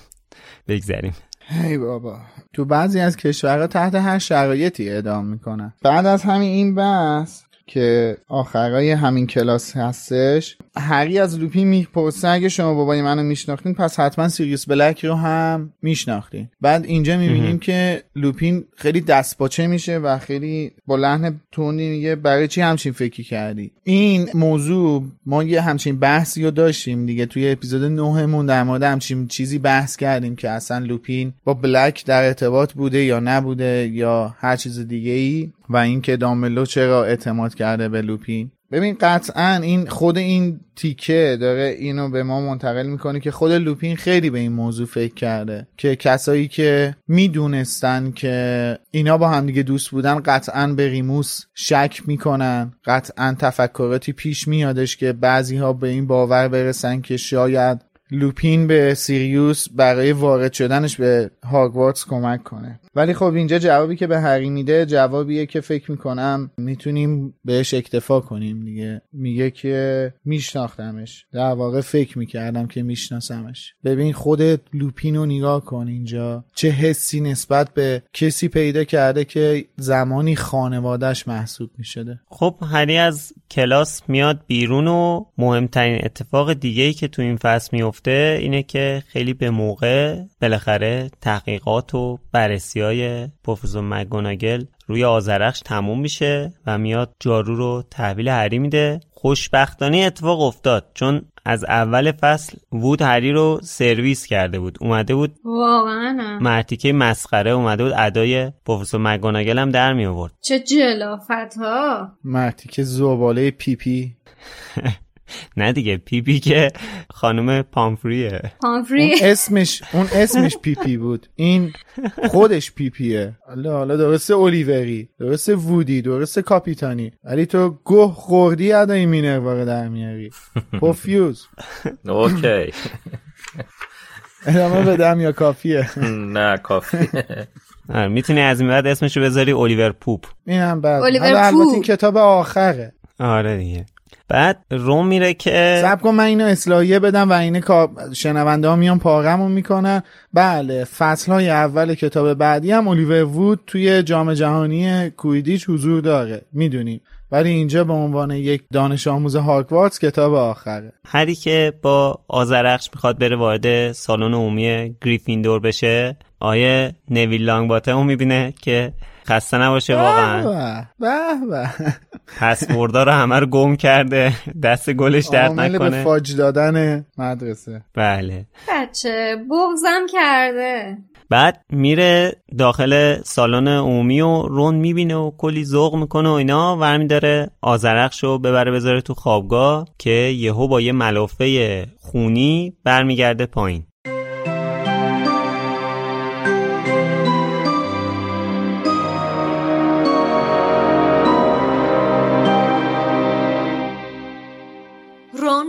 بگذریم هی بابا. تو بعضی از کشورها تحت هر شرایطی اعدام می‌کنن. بعد از همین این بحث که آخرای همین کلاس هستش. هری از لوپین می‌پرسه اگه شما بابای منو میشناختین پس حتما سیریوس بلک رو هم میشناختین. بعد اینجا می‌بینیم که لوپین خیلی دستپاچه میشه و خیلی با لحن تندی میگه برای چی همچین فکری کردی؟ این موضوع ما یه همچین بحثی رو داشتیم دیگه. توی اپیزود نهمون در مورد همچین چیزی بحث کردیم که اصلا لوپین با بلک در ارتباط بوده یا نبوده یا هر چیز دیگه ای و اینکه دامبلو چرا اعتماد کرده به لوپین. ببین قطعا این خود این تیکه داره اینو به ما منتقل می‌کنه که خود لوپین خیلی به این موضوع فکر کرده که کسایی که می‌دونستن که اینا با همدیگه دوست بودن قطعا به ریموس شک می‌کنن. قطعا تفکراتی پیش میادش که بعضی ها به این باور برسن که شاید لوپین به سیریوس برای وارد شدنش به هاگوارتس کمک کنه. ولی خب اینجا جوابی که به هری میده جوابیه که فکر می‌کنم می‌تونیم بهش اکتفا کنیم دیگه. میگه که میشناختمش. در واقع فکر می‌کردم که میشناسمش. ببین خودت لوپین رو نگاه کن اینجا. چه حسی نسبت به کسی پیدا کرده که زمانی خانوادهش محسوب می‌شده. خب هری از کلاس میاد بیرون و مهمترین اتفاق دیگه ای که تو این فصل میفته اینه که خیلی به موقع بالاخره تحقیقات و بررسی های پروفسور مگوناگل روی آزرخش تموم میشه و میاد جارو رو تحویل هری میده. خوشبختانه اتفاق افتاد چون از اول فصل وود هری رو سرویس کرده بود. اومده بود واقعا. مرتیکه مسخره اومده بود ادای پروفسور مک‌گوناگل هم در می آورد چه جلافت ها؟ مرتیکه زباله پی پی. نه دیگه پی پی که خانم پامفریه. پامفری. اون اسمش اون اسمش پی پی بود. این خودش پی پیه. حالا حالا درسته اولیوری درسته وودی درسته کاپیتانی. ولی تو گه خوردی ادای مینروا رو در میاری. پفیوز. اوکی. ادامه بدم یا کافیه. نه کافی آره، می‌تونی از این بعد اسمشو بذاری الیور پوپ. اینم بعد. البته پوپ. این کتاب آخره. آره دیگه. بعد روم میره که سب کن من اینو اصلاحیه بدم و اینه شنونده ها میان پاغمون می‌کنن. بله فصل های اول کتاب بعدی هم الیور وود توی جام جهانی کویدیچ حضور داره می‌دونیم. ولی اینجا به عنوان یک دانش آموز هاگوارتس کتاب آخره. هری که با آزرخش می‌خواد بره وارد سالن عمومی گریفیندور بشه آیه نویل لانگباتم می‌بینه که خسته نباشه واقعا. به به پسوردا رو همه رو گم کرده. دست گلش درد عامل به نکنه. فاج دادن مدرسه. بله. بچه بغزم کرده. بعد میره داخل سالن عمومی و رون می‌بینه و کلی ذوق می‌کنه و اینا. ورمی داره آزرخش رو ببره بذاره تو خوابگاه که یهو با یه ملافه خونی برمیگرده پایین.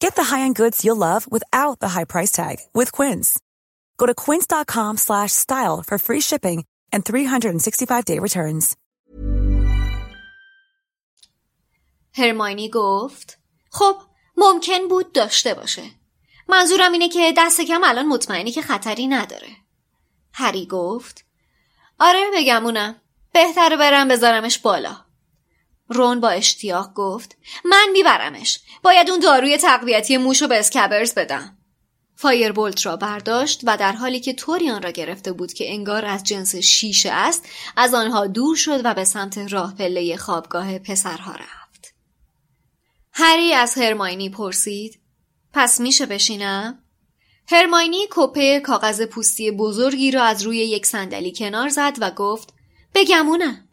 Get the high-end goods you'll love without the high price tag with Quince. Go to quince.com slash style for free shipping and 365-day returns. هرماینی گفت خب ممکن بود داشته باشه منظورم اینه که دست کم الان مطمئنی که خطری نداره هری گفت آره بگمونم بهتره برم بذارمش بالا رون با اشتیاق گفت من میبرمش. باید اون داروی تقویتی موشو به اسکبرز بدم. فایربولت را برداشت و در حالی که توریان را گرفته بود که انگار از جنس شیشه است از آنها دور شد و به سمت راه پله خوابگاه پسرها رفت. هری از هرماینی پرسید پس میشه بشینم؟ هرماینی کپه کاغذ پوستی بزرگی را از روی یک صندلی کنار زد و گفت بگمونم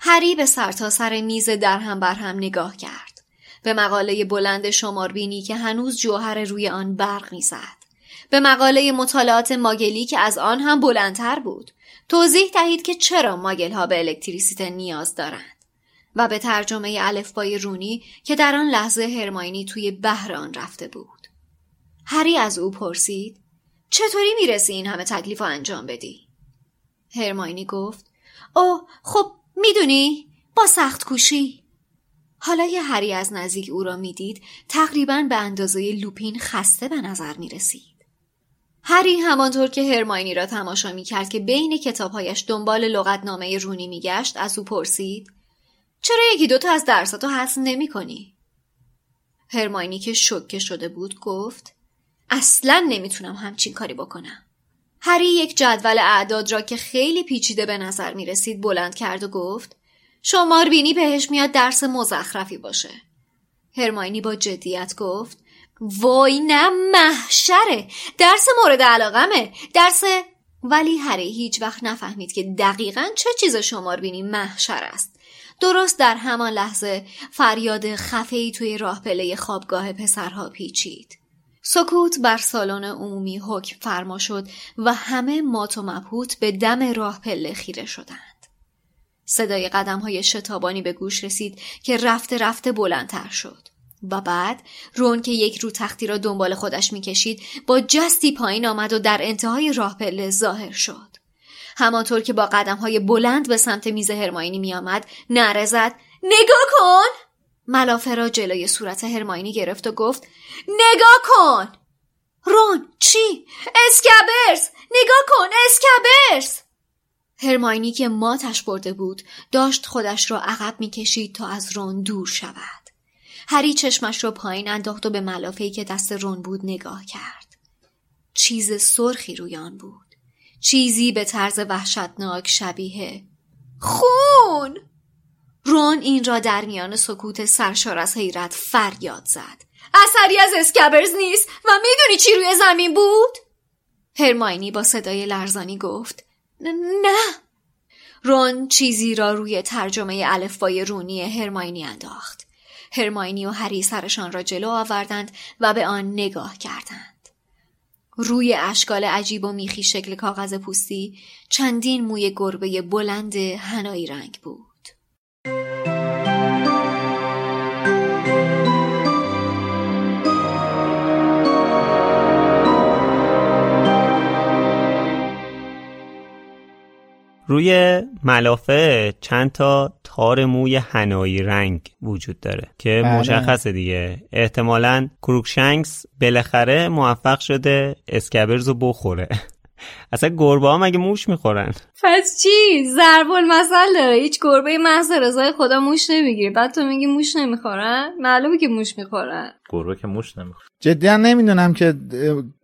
هری به سرتاسر سر میز در هم بر هم نگاه کرد. به مقاله بلند شماربینی که هنوز جوهر روی آن برق می‌زد. به مقاله مطالعات ماگلی که از آن هم بلندتر بود. توضیح دهید که چرا ماگل ها به الکتریسیته نیاز دارند. و به ترجمه الفبای رونی که در آن لحظه هرماینی توی بحر آن رفته بود. هری از او پرسید چطوری می‌رسی این همه تکلیف انجام بدی؟ هرماینی گفت اوه خب می‌دونی با سخت کوشی حالا یه هری از نزدیک او را می‌دید تقریبا به اندازه لوپین خسته به نظر می رسید. هری همانطور که هرماینی را تماشا می کرد که بین کتابهایش دنبال لغتنامه رونی می گشت از او پرسید چرا یکی دوتا از درساتو حسن نمی کنی؟ هرماینی که شکه شده بود گفت اصلا نمی‌تونم همچین کاری بکنم. هری یک جدول اعداد را که خیلی پیچیده به نظر می رسید بلند کرد و گفت شمار بینی بهش میاد درس مزخرفی باشه. هرماینی با جدیت گفت وای نه محشره درس مورد علاقمه درس ولی هری هیچ وقت نفهمید که دقیقا چه چیز شمار بینی محشر است. درست در همان لحظه فریاد خفهی توی راه پله خوابگاه پسرها پیچید. سکوت بر سالن عمومی حکم فرما شد و همه مات و مبهوت به دم راه پله خیره شدند. صدای قدم های شتابانی به گوش رسید که رفته رفته بلندتر شد. و بعد رون که یک رو تختی را دنبال خودش می‌کشید با جستی پایین آمد و در انتهای راه پله ظاهر شد. همانطور که با قدم های بلند به سمت میز هرماینی می آمد نعره زد نگاه کن ملافه را جلوی صورت هرماینی گرفت و گفت نگاه کن! رون چی؟ اسکبرز نگاه کن اسکبرز هرماینی که ماتش برده بود داشت خودش را عقب می‌کشید تا از رون دور شود. هری چشمش را پایین انداخت و به ملافهی که دست رون بود نگاه کرد. چیز سرخی روی آن بود. چیزی به طرز وحشتناک شبیه خون! رون این را در میان سکوت سرشار از حیرت فریاد زد. اثری از اسکبرز نیست و می‌دونی چی روی زمین بود؟ هرماینی با صدای لرزانی گفت نه. رون چیزی را روی ترجمه الفبای رونی هرماینی انداخت. هرماینی و هری سرشان را جلو آوردند و به آن نگاه کردند. روی اشکال عجیب و میخی شکل کاغذ پوستی چندین موی گربه بلند هنایی رنگ بود. روی ملافه چند تا تار موی حنایی رنگ وجود داره که بله. مشخصه دیگه احتمالا کروکشنکس بالاخره موفق شده اسکبرز رو بخوره اصلا گربه ها مگه موش می‌خورن؟ پس چی؟ ضرب المثل داره هیچ گربه محض رضای خدا موش نمی‌گیره. بعد تو میگی موش نمی‌خورن؟ معلومه که موش می‌خورن. گربه که موش نمی‌خوره جدی نمی‌دونم که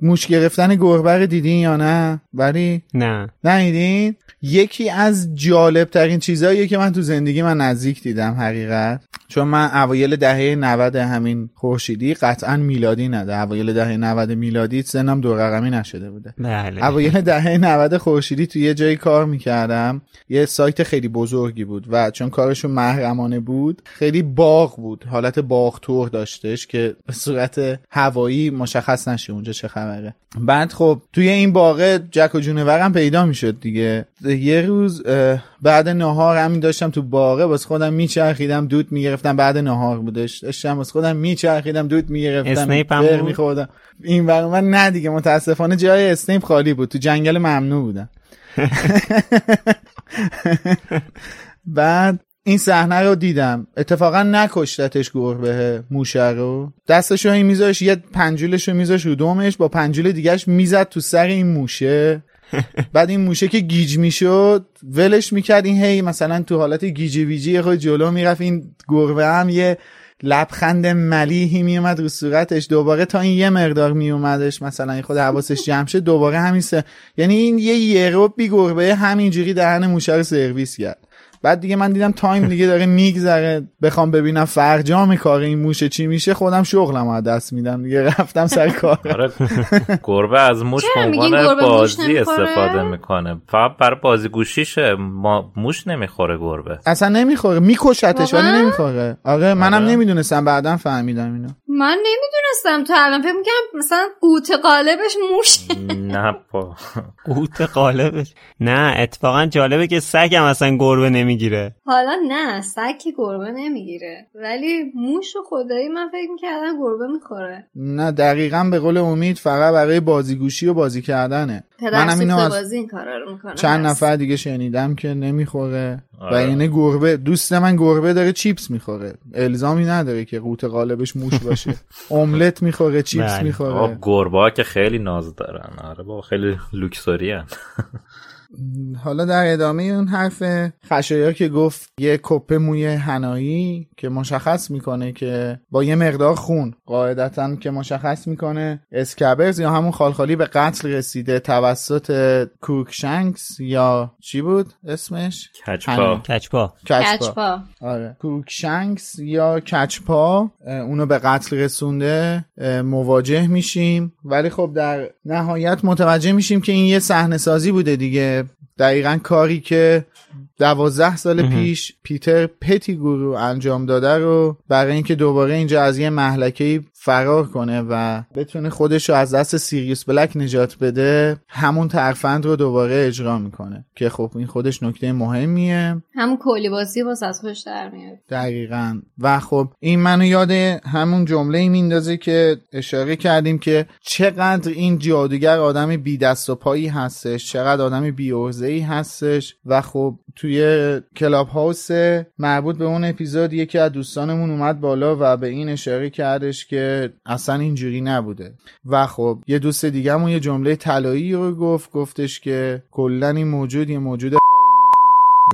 موش گرفتن گربه رو دیدین یا نه. ولی نه. ندیدین؟ یکی از جالب ترین چیزهاییه که من تو زندگی من نزدیک دیدم حقیقت. چون من اوایل دهه 90 همین خورشیدی قطعا میلادی نده. اوایل دهه 90 میلادی سنم دو رقمی نشده بوده. بله. اوایل دهه 90 خورشیدی تو یه جایی کار می‌کردم. یه سایت خیلی بزرگی بود و چون کارشون محرمانه بود خیلی باغ بود. حالت باغ تور داشتش که به صورت هوایی مشخص نشه اونجا چه خبره. بعد خب توی این باغ جک و جونورم پیدا می‌شد دیگه. یه روز بعد نهار همین داشتم تو باغه واسه خودم میچرخیدم دود می‌گرفتم. بعد نهار بودش. داشتم واسه خودم میچرخیدم دود می‌گرفتم اسنیپ هم؟ میخوردم. این من نه دیگه متاسفانه جای اسنیپ خالی بود. تو جنگل ممنوع بودم بعد این صحنه رو دیدم. اتفاقا نکشتتش گربه موشه رو. دستش رو میذاش یه پنجولش رو میذاش رو دومش با پنجول دیگهش می‌زد تو سر این موشه. بعد این موشه که گیج می‌شد ولش می‌کرد. این هی مثلا تو حالت گیجی ویجی خود جلو می‌رفت. این گربه هم یه لبخند ملیحی میومد رو صورتش. دوباره تا این یه مقدار میومدش مثلا این خود حواسش جمع شد دوباره همین یعنی این یه یه بی گربه همینجوری دهن موشه رو سرویس کرد. بعد دیگه من دیدم time دیگه داره میگذره. بخوام ببینم فرجام کار این موشه چی میشه؟ خودم شغلم از دست میدم. دیگه رفتم سر کار. آره گربه از موش به عنوان بازی؟ استفاده می‌کنه. فقط برای بازی گوشیشه ما موش نمی‌خوره گربه. اصلا نمی‌خوره. میکشتش ولی؟ نمی‌خوره. آره منم آره. نمی‌دونستم. بعدا فهمیدم اینو. من نمی‌دونستم تا الان. فکر می‌کنم مثلا قوت قالبش موش. نه با. قوت قالبش. نه اتفاقا جالبه که سگ هم اصلا گربه نمی‌گیره. حالا نه سگ که گربه نمی‌گیره. ولی موش و خدایی من فکر می‌کردم گربه می‌خوره. نه دقیقا به قول امید فقط برای بازیگوشی و بازی کردنه. پدر از بازی این کارا رو می‌کنه چند نفر دیگه شنیدم که نمی‌خوره و آره. اینه گربه دوست من گربه داره چیپس می‌خوره الزامی نداره که قوت غالبش موش باشه املت می‌خوره چیپس. می‌خوره گربه ها که خیلی ناز دارن آره با خیلی لوکسوری. حالا در ادامه اون حرف خشایار که گفت یه کپه موی حنایی که مشخص می‌کنه که با یه مقدار خون قاعدتا که مشخص می‌کنه اسکبرز یا همون خالخالی به قتل رسیده توسط کروکشنکس یا چی بود اسمش؟ کچپا. کچپا. کچپا. آره. کروکشنکس یا کچپا اونو به قتل رسونده مواجه میشیم. ولی خب در نهایت متوجه میشیم که این یه صحنه سازی بوده دیگه. دقیقا کاری که دوازده سال پیش پیتر پتیگورو انجام داده رو برای اینکه دوباره اینجا از یه مهلکه فرار کنه و بتونه خودش رو از دست سیریوس بلک نجات بده همون ترفند رو دوباره اجرا می‌کنه. که خب این خودش نکته مهمیه. همون کلی بازی باز از خوش در میاد. دقیقا. و خب این منو یاد همون جمله ای میندازه که اشاره کردیم که چقدر این جادوگر آدم بی دست و پایی هستش چقدر آدم بی ای هستش و خب توی کلاب هاوس مربوط به اون اپیزود یکی از دوستانمون اومد بالا و به این اشاره کردش که اصلا اینجوری نبوده. و خب یه دوست دیگهمون یه جمله طلایی رو گفت گفتش که کلا این موجود یه موجود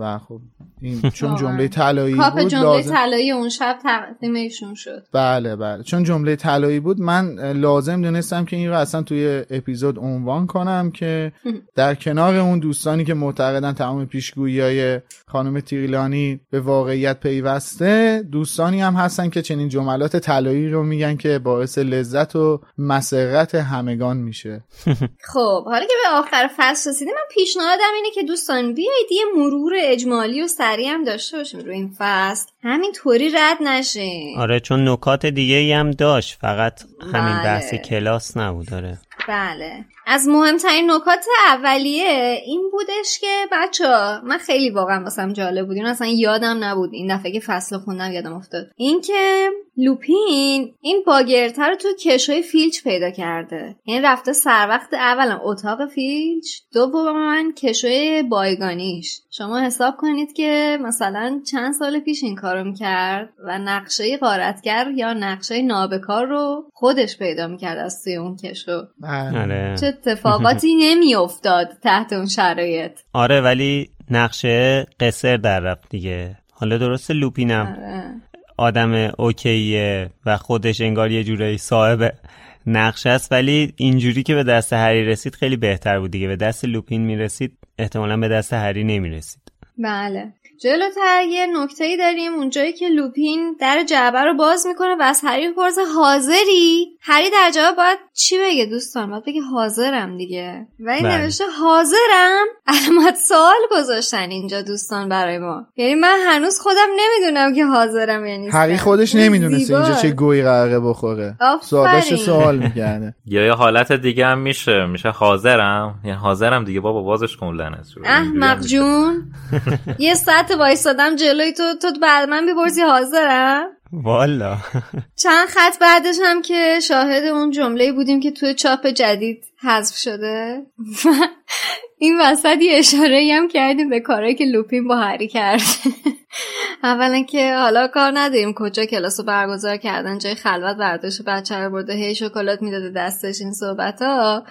و خب این چون جمله طلایی کاپ بود جمله لازم طلایی اون شب تقدیم ایشون شد. بله بله. چون جمله طلایی بود من لازم دونستم که این رو اصلا توی اپیزود عنوان کنم که در کنار اون دوستانی که معتقدن تمام پیشگویی های خانم تیریلانی به واقعیت پیوسته دوستانی هم هستن که چنین جملات طلایی رو میگن که باعث لذت و مسرت همگان میشه. خب حالا که به آخر فصل رسیدیم من پیشنهادم اینه که دوستان بیایید یه مرور اجمالی و سریع هم داشته باشیم روی این فصل. همینطوری رد نشیم. آره چون نکات دیگه ای هم داشت. فقط همین بله. بحث کلاس نبود آره. بله. از مهمترین نکات اولیه این بودش که بچه من خیلی واقعا واسم جالب بود. این اصلا یادم نبود. این دفعه که فصل خوندم یادم افتاد. اینکه لوپین این باگرتر رو تو کشوی فیلچ پیدا کرده. این رفته سر وقت اولا اتاق فیلچ دوم من کشوی بایگانیش. شما حساب کنید که مثلا چند سال پیش این کارو می‌کرد و نقشه قارتگر یا نقشه نابکار رو خودش پیدا می‌کرد از توی اون کشو. بله. آره. چه اتفاقاتی نمیافتاد تحت اون شرایط؟ آره ولی نقشه قصر در رفت دیگه. حالا درسته لوپینم آره. آدم اوکیه و خودش انگار یه جورایی صاحب نقشه است ولی اینجوری که به دست هری رسید خیلی بهتر بود دیگه. به دست لوپین می‌رسید احتمالا به دست هری نمی‌رسید. بله. جلوتر یه نکته ای داریم. اونجایی که لوپین در جعبه رو باز می‌کنه و از هری می‌پرسه حاضری؟ هری در جواب باید چی بگه دوستان؟ باید بگه حاضرم دیگه. و این بله. نوشته حاضرم؟ علامت سوال گذاشتن اینجا دوستان برای ما. یعنی من هنوز خودم نمی‌دونم که حاضرم یا نیستم. هری خودش نمی‌دونسته زیباست. اینجا چه گویی قراره بخوره. سوالش سوال می‌کرده یا یه حالت دیگه هم میشه. میشه حاضرم. یعنی حاضرم دیگه. بابا بازش کن لعنت هم احمق. جون. یه ساعت وایستادم جلوی تو تو بعد من بیپرسی حاضرم؟ والا. چند خط بعدش هم که شاهد اون جمله بودیم که توی چاپ جدید حذف شده. و این وسط یه اشاره هم کردیم به کارهایی که لوپین با هری کرد. اولا که حالا کار نداریم. کجا کلاس رو برگزار کردن؟ جای خلوت برداشت بچه رو برده هی شکلات می‌داده دستش این صحبت ها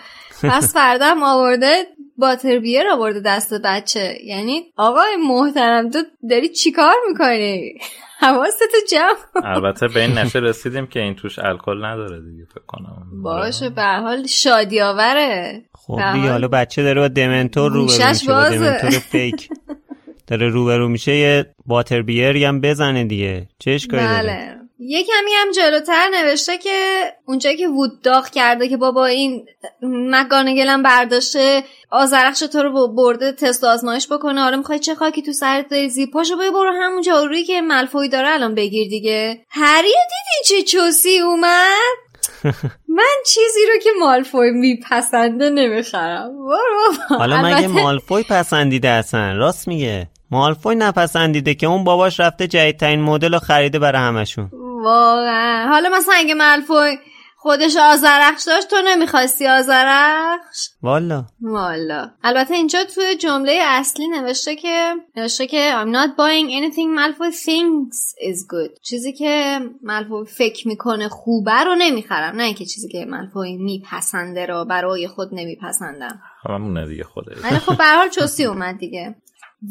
پس فردا هم آورده باتر بیر آورده دست بچه. یعنی آقای محترم تو داری چیکار می‌کنی؟ حواستو جمع. البته به این نشه رسیدیم که این توش الکل نداره دیگه فکر کنم. باشه به هر حال شادی آوره خب دیگه حال حالا بچه داره با دمنتور روبرو گوشش میشه با. دمنتور فیک داره روبرو میشه یه باتر بیری هم بزنه دیگه. چه اشکالی داره؟ بله. یه کمی هم جلوتر نوشته که اونجایی که وود داغ کرده که بابا این مگانگلم برداشته آزرخش تو رو برده تست و آزمایش بکنه. آره می‌خوای چه خاکی تو سرت بریزی؟ پاشو بیا برو همون جارویی که ملفوی داره الان بگیر دیگه. هری دیدی چه چوسی اومد؟ من چیزی رو که مالفوی میپسنده نمی‌خرم. برو. حالا مگه مالفوی پسندیده اصلا؟ راست میگه. مالفوی نپسندیده که اون باباش رفته جدیدترین مدل رو خریده برای همشون واقعا. حالا مثلا اگه ملفوی خودش آزرخش داشت تو نمی‌خواستی آزرخش والا. والا. البته اینجا توی جمله اصلی نوشته که نوشته که I'm not buying anything. Malfoy thinks is good. چیزی که مالفوی فکر می‌کنه خوبه رو نمی‌خرم. نه اینکه چیزی که مالفوی میپسنده رو برای خود نمیپسندم. همونه دیگه خودش ولی خب به هر حال چوسی اومد دیگه.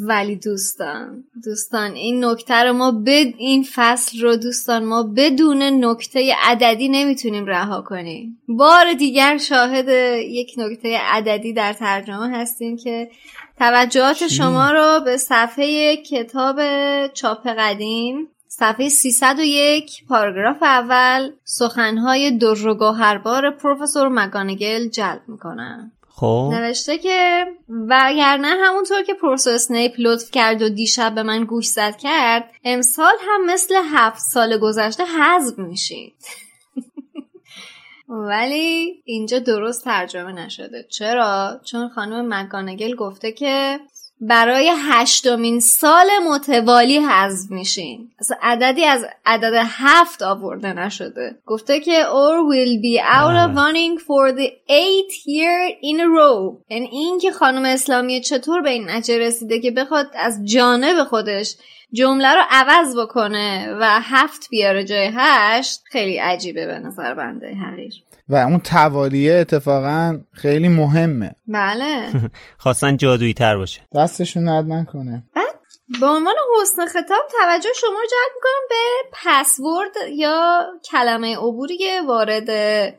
ولی دوستان دوستان این نکته رو ما بد این فصل رو دوستان ما بدون نکته عددی نمی‌تونیم رها کنیم. بار دیگر شاهد یک نکته عددی در ترجمه هستیم که توجهات شما رو به صفحه کتاب چاپ قدیم صفحه 301 پاراگراف اول سخنهای در و گوهربار پروفسور مگانگل جلب می‌کنم. خب. نوشته که وگرنه همونطور که پروفسور اسنیپ لطف کرد و دیشب به من گوش زد کرد امسال هم مثل هفت سال گذشته حذف میشید. ولی اینجا درست ترجمه نشده. چرا؟ چون خانم مکانگل گفته که برای هشتمین سال متوالی حذف میشین. اصلا عددی از عدد هفت آورده نشده. گفته که or will be out of running for the eighth year in a row. یعنی این که خانم اسلامی چطور به این نتیجه رسیده که بخواد از جانب خودش جمله رو عوض بکنه و هفت بیاره جای هشت خیلی عجیبه به نظر بنده حقیر. و اون توالیه اتفاقا خیلی مهمه. بله. خواستن جادویی تر باشه. دستشون درد نکنه. بعد به عنوان حسن خطاب توجه شما رو جلب می‌کنم به پسورد یا کلمه عبوری که وارد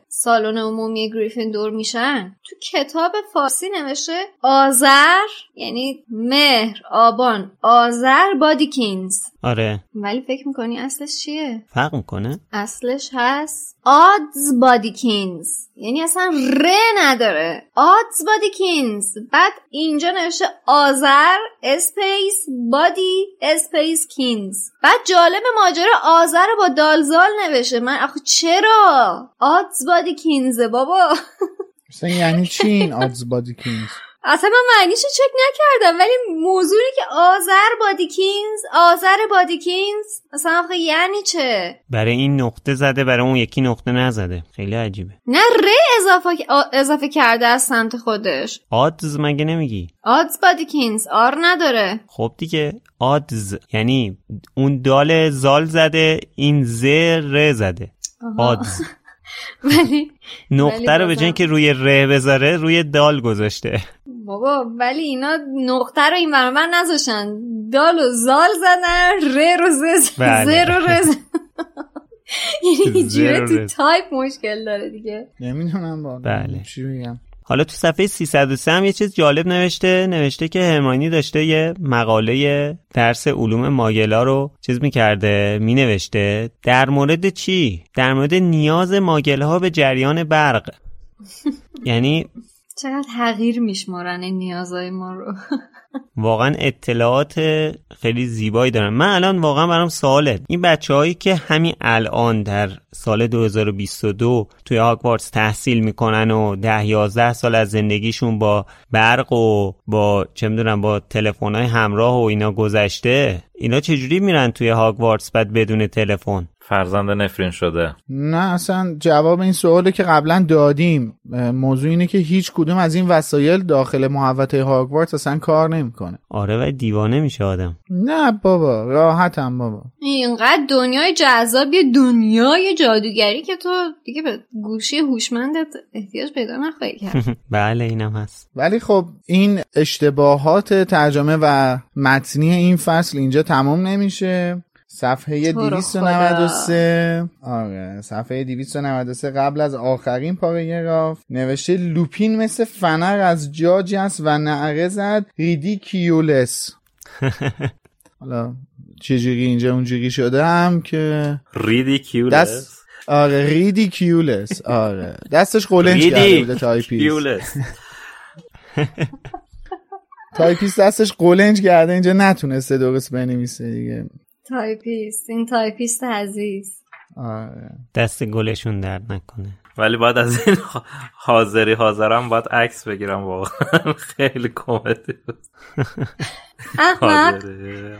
سالن عمومی گریفیندور میشن. تو کتاب فارسی نوشته آذر یعنی مهر آبان. آذر بادیکینز آره. ولی فکر می‌کنی اصلش چیه؟ فرق می‌کنه؟ اصلش هست آدز بادیکینز یعنی اصلا ر نداره. آدز بادیکینز بعد اینجا نوشته آذر اسپیس بادی اسپیس کینز بعد جالب ماجرا آذر با دالزال نوشته. من آخه چرا؟ آدز بادی کینزه بابا. مثلا یعنی چی این آدز بادی کینز؟ اصلا من معنیشو چک نکردم ولی موضوعی که آذر بادیکینز آذر بادیکینز اصلا آخه یعنی چه؟ برای این نقطه زده برای اون یکی نقطه نزده. خیلی عجیبه. نه ر اضافه, اضافه کرده از سمت خودش. آدز مگه نمیگی؟ آدز بادیکینز آر نداره. خب دیگه آدز یعنی اون دال زال زده این ز ر زده. آدز. ولی نقطه رو به جای که روی ر بذاره روی دال گذاشته. بابا ولی اینا نقطه رو این برابر نذاشتن. دال و زال زدن ر رو ز بله. رو رز یعنی جوره تو تایپ مشکل داره دیگه. نمی‌دونم با بله. چی بگم؟ حالا تو صفحه 303 هم یه چیز جالب نوشته نوشته که هرمانی داشته یه مقاله درس علوم ماگلا رو چیز می‌کرده مینوشته. در مورد چی؟ در مورد نیاز ماگله ها به جریان برق. یعنی چقدر حقیر میشمارن این نیازهای ما رو. واقعا اطلاعات خیلی زیبایی دارن. من الان واقعا برام سواله. این بچه هایی که همین الان در سال 2022 توی هاگوارتس تحصیل می‌کنن و ده یازده سال از زندگیشون با برق و با چه می‌دونم با تلفن های همراه و اینا گذشته اینا چجوری میرن توی هاگوارتس بعد بدون تلفن؟ فرزند نفرین شده. نه اصلا جواب این سواله که قبلا دادیم موضوع اینه که هیچ کدوم از این وسایل داخل محوطه هاگوارتس اصلا کار نمی‌کنه. آره و دیوانه میشه آدم. نه بابا راحتم بابا. اینقدر دنیای جذابی دنیای جادوگری که تو دیگه به گوشی هوشمندت احتیاج پیدا نخواهی کرد. بله اینم هست. ولی خب این اشتباهات ترجمه و متنی این فصل اینجا تمام نمیشه. صفحه تو رو 293 آره صفحه 293 قبل از آخرین پاراگراف نوشته لوپین مثل فنر از جا جست و نعره زد Riddikulus. حالا چجوری اینجا اونجوری شده هم که Riddikulus؟ دست آره Riddikulus. آره. دستش قلنج کرده بوده تایپیست. Riddikulus تایپیست دستش قلنج کرده اینجا نتونسته درست بنویسه دیگه. تایپیست این تایپیست عزیز. آره. دست گلشون درد نکنه. ولی باید از این حاضری حاضرم باید عکس بگیرم واقعا. خیلی کمدی بود. احمق.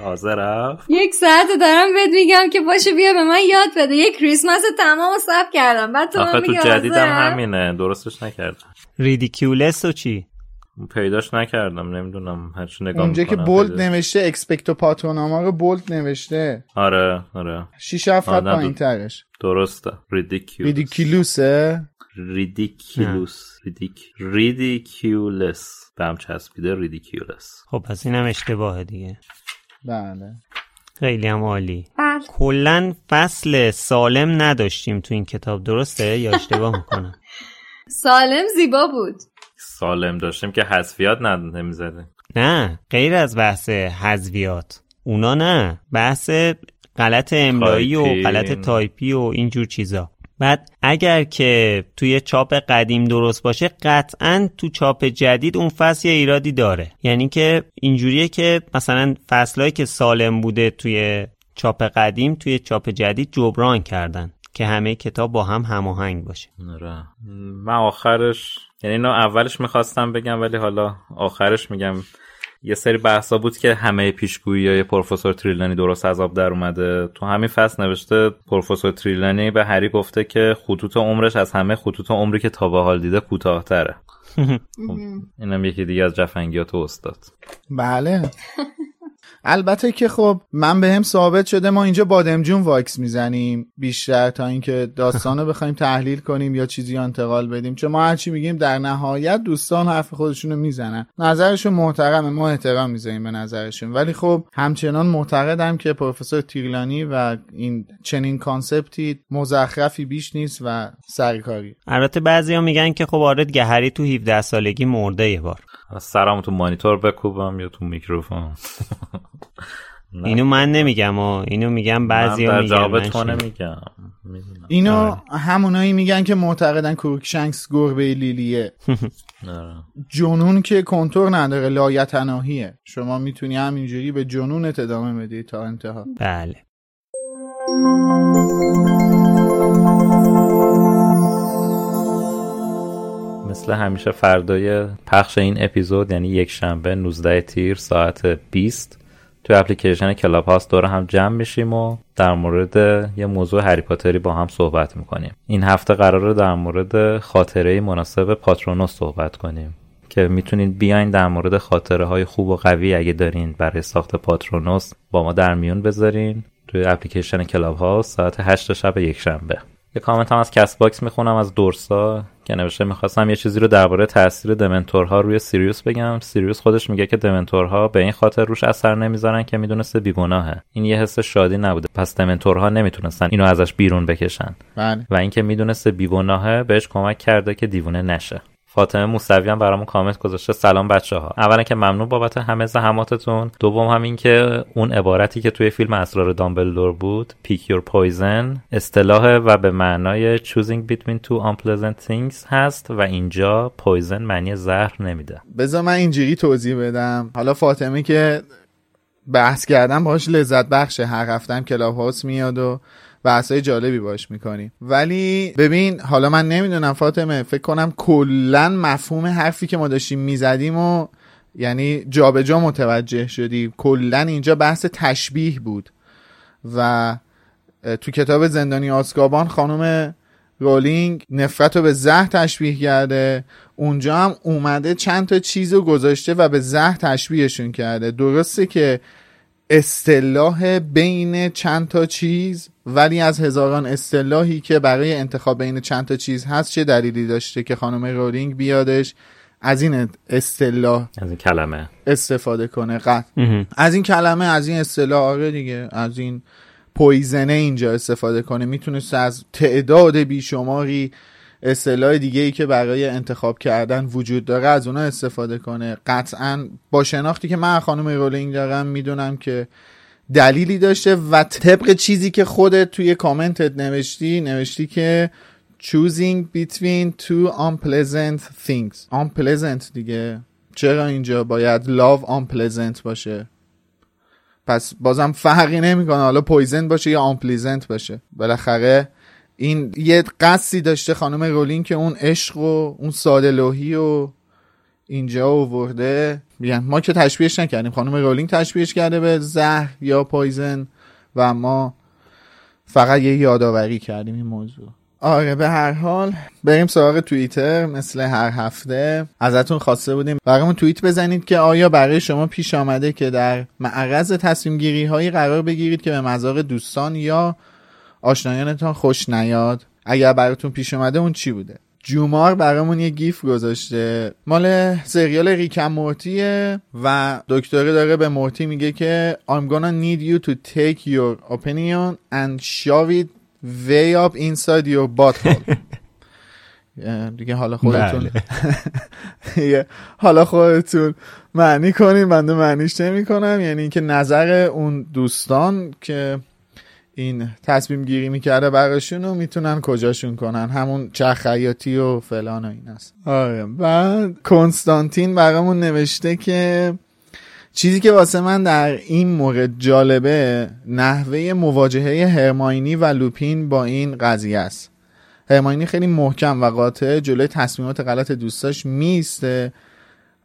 حاضرم. یک ساعت دارم بهت میگم که باشه بیا به من یاد بده. یک کریسمس تمام رو ثبت کردم. بعد تو من تو جدیدم؟ همینه. درستش نکردم. Riddikulus و چی؟ پیداش نکردم نمی‌دونم هرچی نگاه اونجا که bold نوشته اکسپکتو پاترونوم رو bold نوشته. آره آره. شیش هفت خط آدم پایین ترش درسته. ریدیکیولس ریدیکیلوسه ریدیکیولوس ریدیک ریدیکیولس به هم چسبیده ریدیکیولس خب پس اینم اشتباهه دیگه. بله. خیلی هم عالی. بله. کلا فصل سالم نداشتیم تو این کتاب. درسته؟ یا اشتباه می‌کنم؟ سالم زیبا بود. سالم داشتیم که حذفیات نمی‌زده نه غیر از بحث حذویات اونا نه بحث غلط املایی و. غلط تایپی و اینجور چیزا. بعد اگر که توی چاپ قدیم درست باشه قطعا تو چاپ جدید اون فصل یه ایرادی داره. یعنی که اینجوریه که مثلا فصلهایی که سالم بوده توی چاپ قدیم توی چاپ جدید جبران کردن. که همه کتاب با هم هماهنگ باشه. آره. من آخرش یعنی اینو اولش می‌خواستم بگم ولی حالا آخرش میگم. یه سری بحثا بود که همه پیشگویی های پروفسور تریلانی درست از آب در اومده. تو همین فصل نوشته پروفسور تریلانی به هری گفته که خطوط عمرش از همه خطوط عمری که تا به حال دیده کوتاهتره. خب، اینم یکی دیگه از جفنگیات استاد. بله. البته که خب من به هم ثابت شده ما اینجا بادمجون واکس می‌زنیم بیشتر تا اینکه داستانو بخوایم تحلیل کنیم یا چیزی انتقال بدیم. چون ما هرچی میگیم در نهایت دوستان حرف خودشونو می‌زنن. نظرشون محترمه ما احترام می‌ذاریم به نظرشون. ولی خب همچنان معتقدم که پروفسور تریلانی و این چنین concept ی مزخرفی بیش نیست و سرکاری. البته بعضیا میگن که خب آره که هری تو 17 سالگی مرده یه بار. سرم تو مانیتور بکوبم یا تو میکروفون. اینو من نمیگم و اینو میگم بعضی من میگن من تو. نمیگم. اینو آره. همونایی میگن که معتقدن کروکشنکس گربه لیلیه. آره. جنون که کنتور نداره لایتناهیه. شما می‌تونی همینجوری به جنونت ادامه بدی تا انتها. بله. مثل همیشه فردای پخش این اپیزود یعنی یک شنبه 19 تیر ساعت 20 تو اپلیکیشن کلاب هاوس دور هم جمع میشیم و در مورد یه موضوع هری پاتری با هم صحبت می‌کنیم. این هفته قراره در مورد خاطره مناسب پاترونوس صحبت کنیم که می‌تونید بیاین در مورد خاطره های خوب و قوی اگه دارین برای ساخت پاترونوس با ما در میون بذارین توی اپلیکیشن کلاب هاوس ساعت 8 شب یک شنبه. یه کامنت هم از کست باکس می‌خونم از دورسا. که نوشته می‌خواستم یه چیزی رو درباره تاثیر دمنتورها روی سیریوس بگم. سیریوس خودش میگه که دمنتورها به این خاطر روش اثر نمی‌ذارن که می‌دونسته بیگناهه. این یه حس شادی نبوده. پس دمنتورها نمی‌تونستن اینو ازش بیرون بکشن. بله. و اینکه می‌دونسته بیگناهه بهش کمک کرده که دیوونه نشه. فاطمه موسوی هم برامون کامنت گذاشته. سلام بچه ها اولا که ممنون بابت همه زحماتتون. دوم هم این که اون عبارتی که توی فیلم اسرار دامبلدور بود pick your poison اصطلاح و به معنای choosing between two unpleasant things هست و اینجا poison معنی زهر نمیده. بذار من اینجوری توضیح بدم. حالا فاطمه که بحث کردم باش لذت بخشه. هر هفتم کلاب هاوس میاد و بحثای جالبی باش می‌کنیم. ولی ببین حالا من نمی‌دونم فاطمه فکر کنم کلا مفهوم حرفی که ما داشتیم می‌زدیم و یعنی جابجا جا متوجه شدی. کلا اینجا بحث تشبیه بود. و تو کتاب زندانی آسکابان خانم رولینگ نفرت رو به زهر تشبیه کرده. اونجا هم اومده چند تا چیز رو گذاشته و به زهر تشبیهشون کرده. درسته که اصطلاح بین چند تا چیز ولی از هزاران اصطلاحی که برای انتخاب بین چند تا چیز هست چه دلیلی داشته که خانم رولینگ بیادش از این اصطلاح از این کلمه؟ استفاده کنه؟ قطع. از این کلمه از این اصطلاح آره دیگه از این پویزنه اینجا استفاده کنه. می‌تونست از تعداد بیشماری اصطلاح دیگه ای که برای انتخاب کردن وجود داره از اونا استفاده کنه. قطعا با شناختی که من خانم رولینگ دارم می‌دونم که دلیلی داشته و طبق چیزی که خودت توی کامنتت نوشتی نوشتی که choosing between two unpleasant things. unpleasant دیگه. چرا اینجا باید love unpleasant باشه؟ پس بازم فرقی نمی‌کنه. حالا poison باشه یا unpleasant باشه. بالاخره این یه قصدی داشته خانم رولینگ که اون عشق و اون ساده و اینجا آورده. میگن ما که تشبیهش نکردیم. خانم رولینگ تشبیهش کرده به زهر یا poison و ما فقط یه یادآوری کردیم این موضوع. آره به هر حال بریم سراغ توییتر مثل هر هفته. ازتون خواسته بودیم برامون توییت بزنید که آیا برای شما پیش آمده که در معرض تصمیم گیری هایی قرار بگیرید که به مذاق دوستان یا آشنایانتان خوش نیاد. اگر براتون پیش اومده اون چی بوده؟ جومار برامون یه گیف گذاشته. مال سریال ریکم مورتیه و دکتری داره به مورتی میگه که I'm gonna need you to take your opinion and shove it way up inside your butthole. دیگه حالا خودتون حالا خودتون معنی کنیم بنده معنیش نمی کنم یعنی اینکه نظر اون دوستان که این تصمیم گیری می‌کرده براشون رو می‌تونن کجاشون کنن. همون چرخیاتی و فلان و این است. آره. بعد کنستانتین برامون نوشته که چیزی که واسه من در این مورد جالبه نحوه مواجهه هرماینی و لوپین با این قضیه است. هرماینی خیلی محکم و قاطع جلوی تصمیمات غلط دوستاش میسته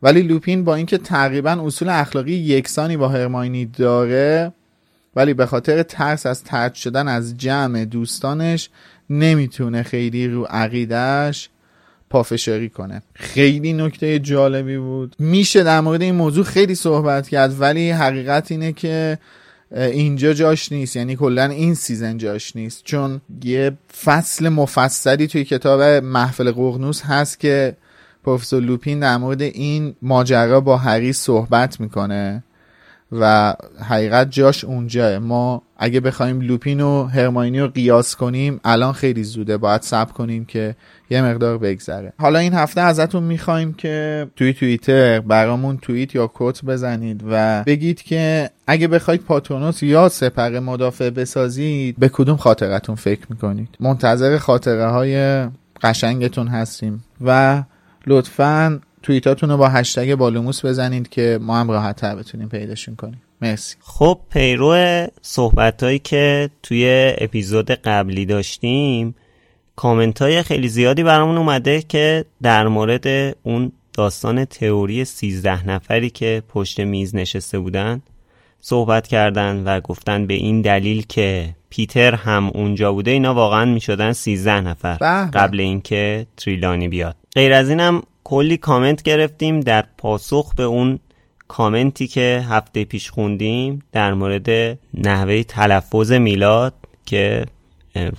ولی لوپین با اینکه تقریبا اصول اخلاقی یکسانی با هرماینی داره ولی به خاطر ترس از طرد شدن از جمع دوستانش نمی‌تونه خیلی رو عقیدهش پافشاری کنه. خیلی نکته جالبی بود. میشه در مورد این موضوع خیلی صحبت کرد ولی حقیقت اینه که اینجا جاش نیست. یعنی کلا این season جاش نیست. چون یه فصل مفصلی توی کتاب محفل ققنوس هست که پروفسور لوپین در مورد این ماجرا با هری صحبت می‌کنه. و حقیقت جاش اونجاه ما اگه بخوایم لوپین و هرماینی رو قیاس کنیم الان خیلی زوده. باید صبر کنیم که یه مقدار بگذره. حالا این هفته ازتون می‌خوایم که توی توییتر برامون توییت یا کوت بزنید و بگید که اگه بخواید پاترونوس یا سپر مدافع بسازید به کدوم خاطرتون فکر می‌کنید؟ منتظر خاطره های قشنگتون هستیم. و لطفا توییتاتون رو با هشتگ بالوموس بزنید که ما هم راحت تر بتونیم پیداشون کنیم. مرسی. خب پیرو صحبت هایی که توی اپیزود قبلی داشتیم کامنت های خیلی زیادی برامون اومده که در مورد اون داستان تئوری سیزده نفری که پشت میز نشسته بودن صحبت کردن و گفتن به این دلیل که پیتر هم اونجا بوده اینا واقعا می‌شدن سیزده نفر قبل اینکه تریلانی بیاد. غیر از اینم کلی کامنت گرفتیم در پاسخ به اون کامنتی که هفته پیش خوندیم در مورد نحوه تلفظ میلاد که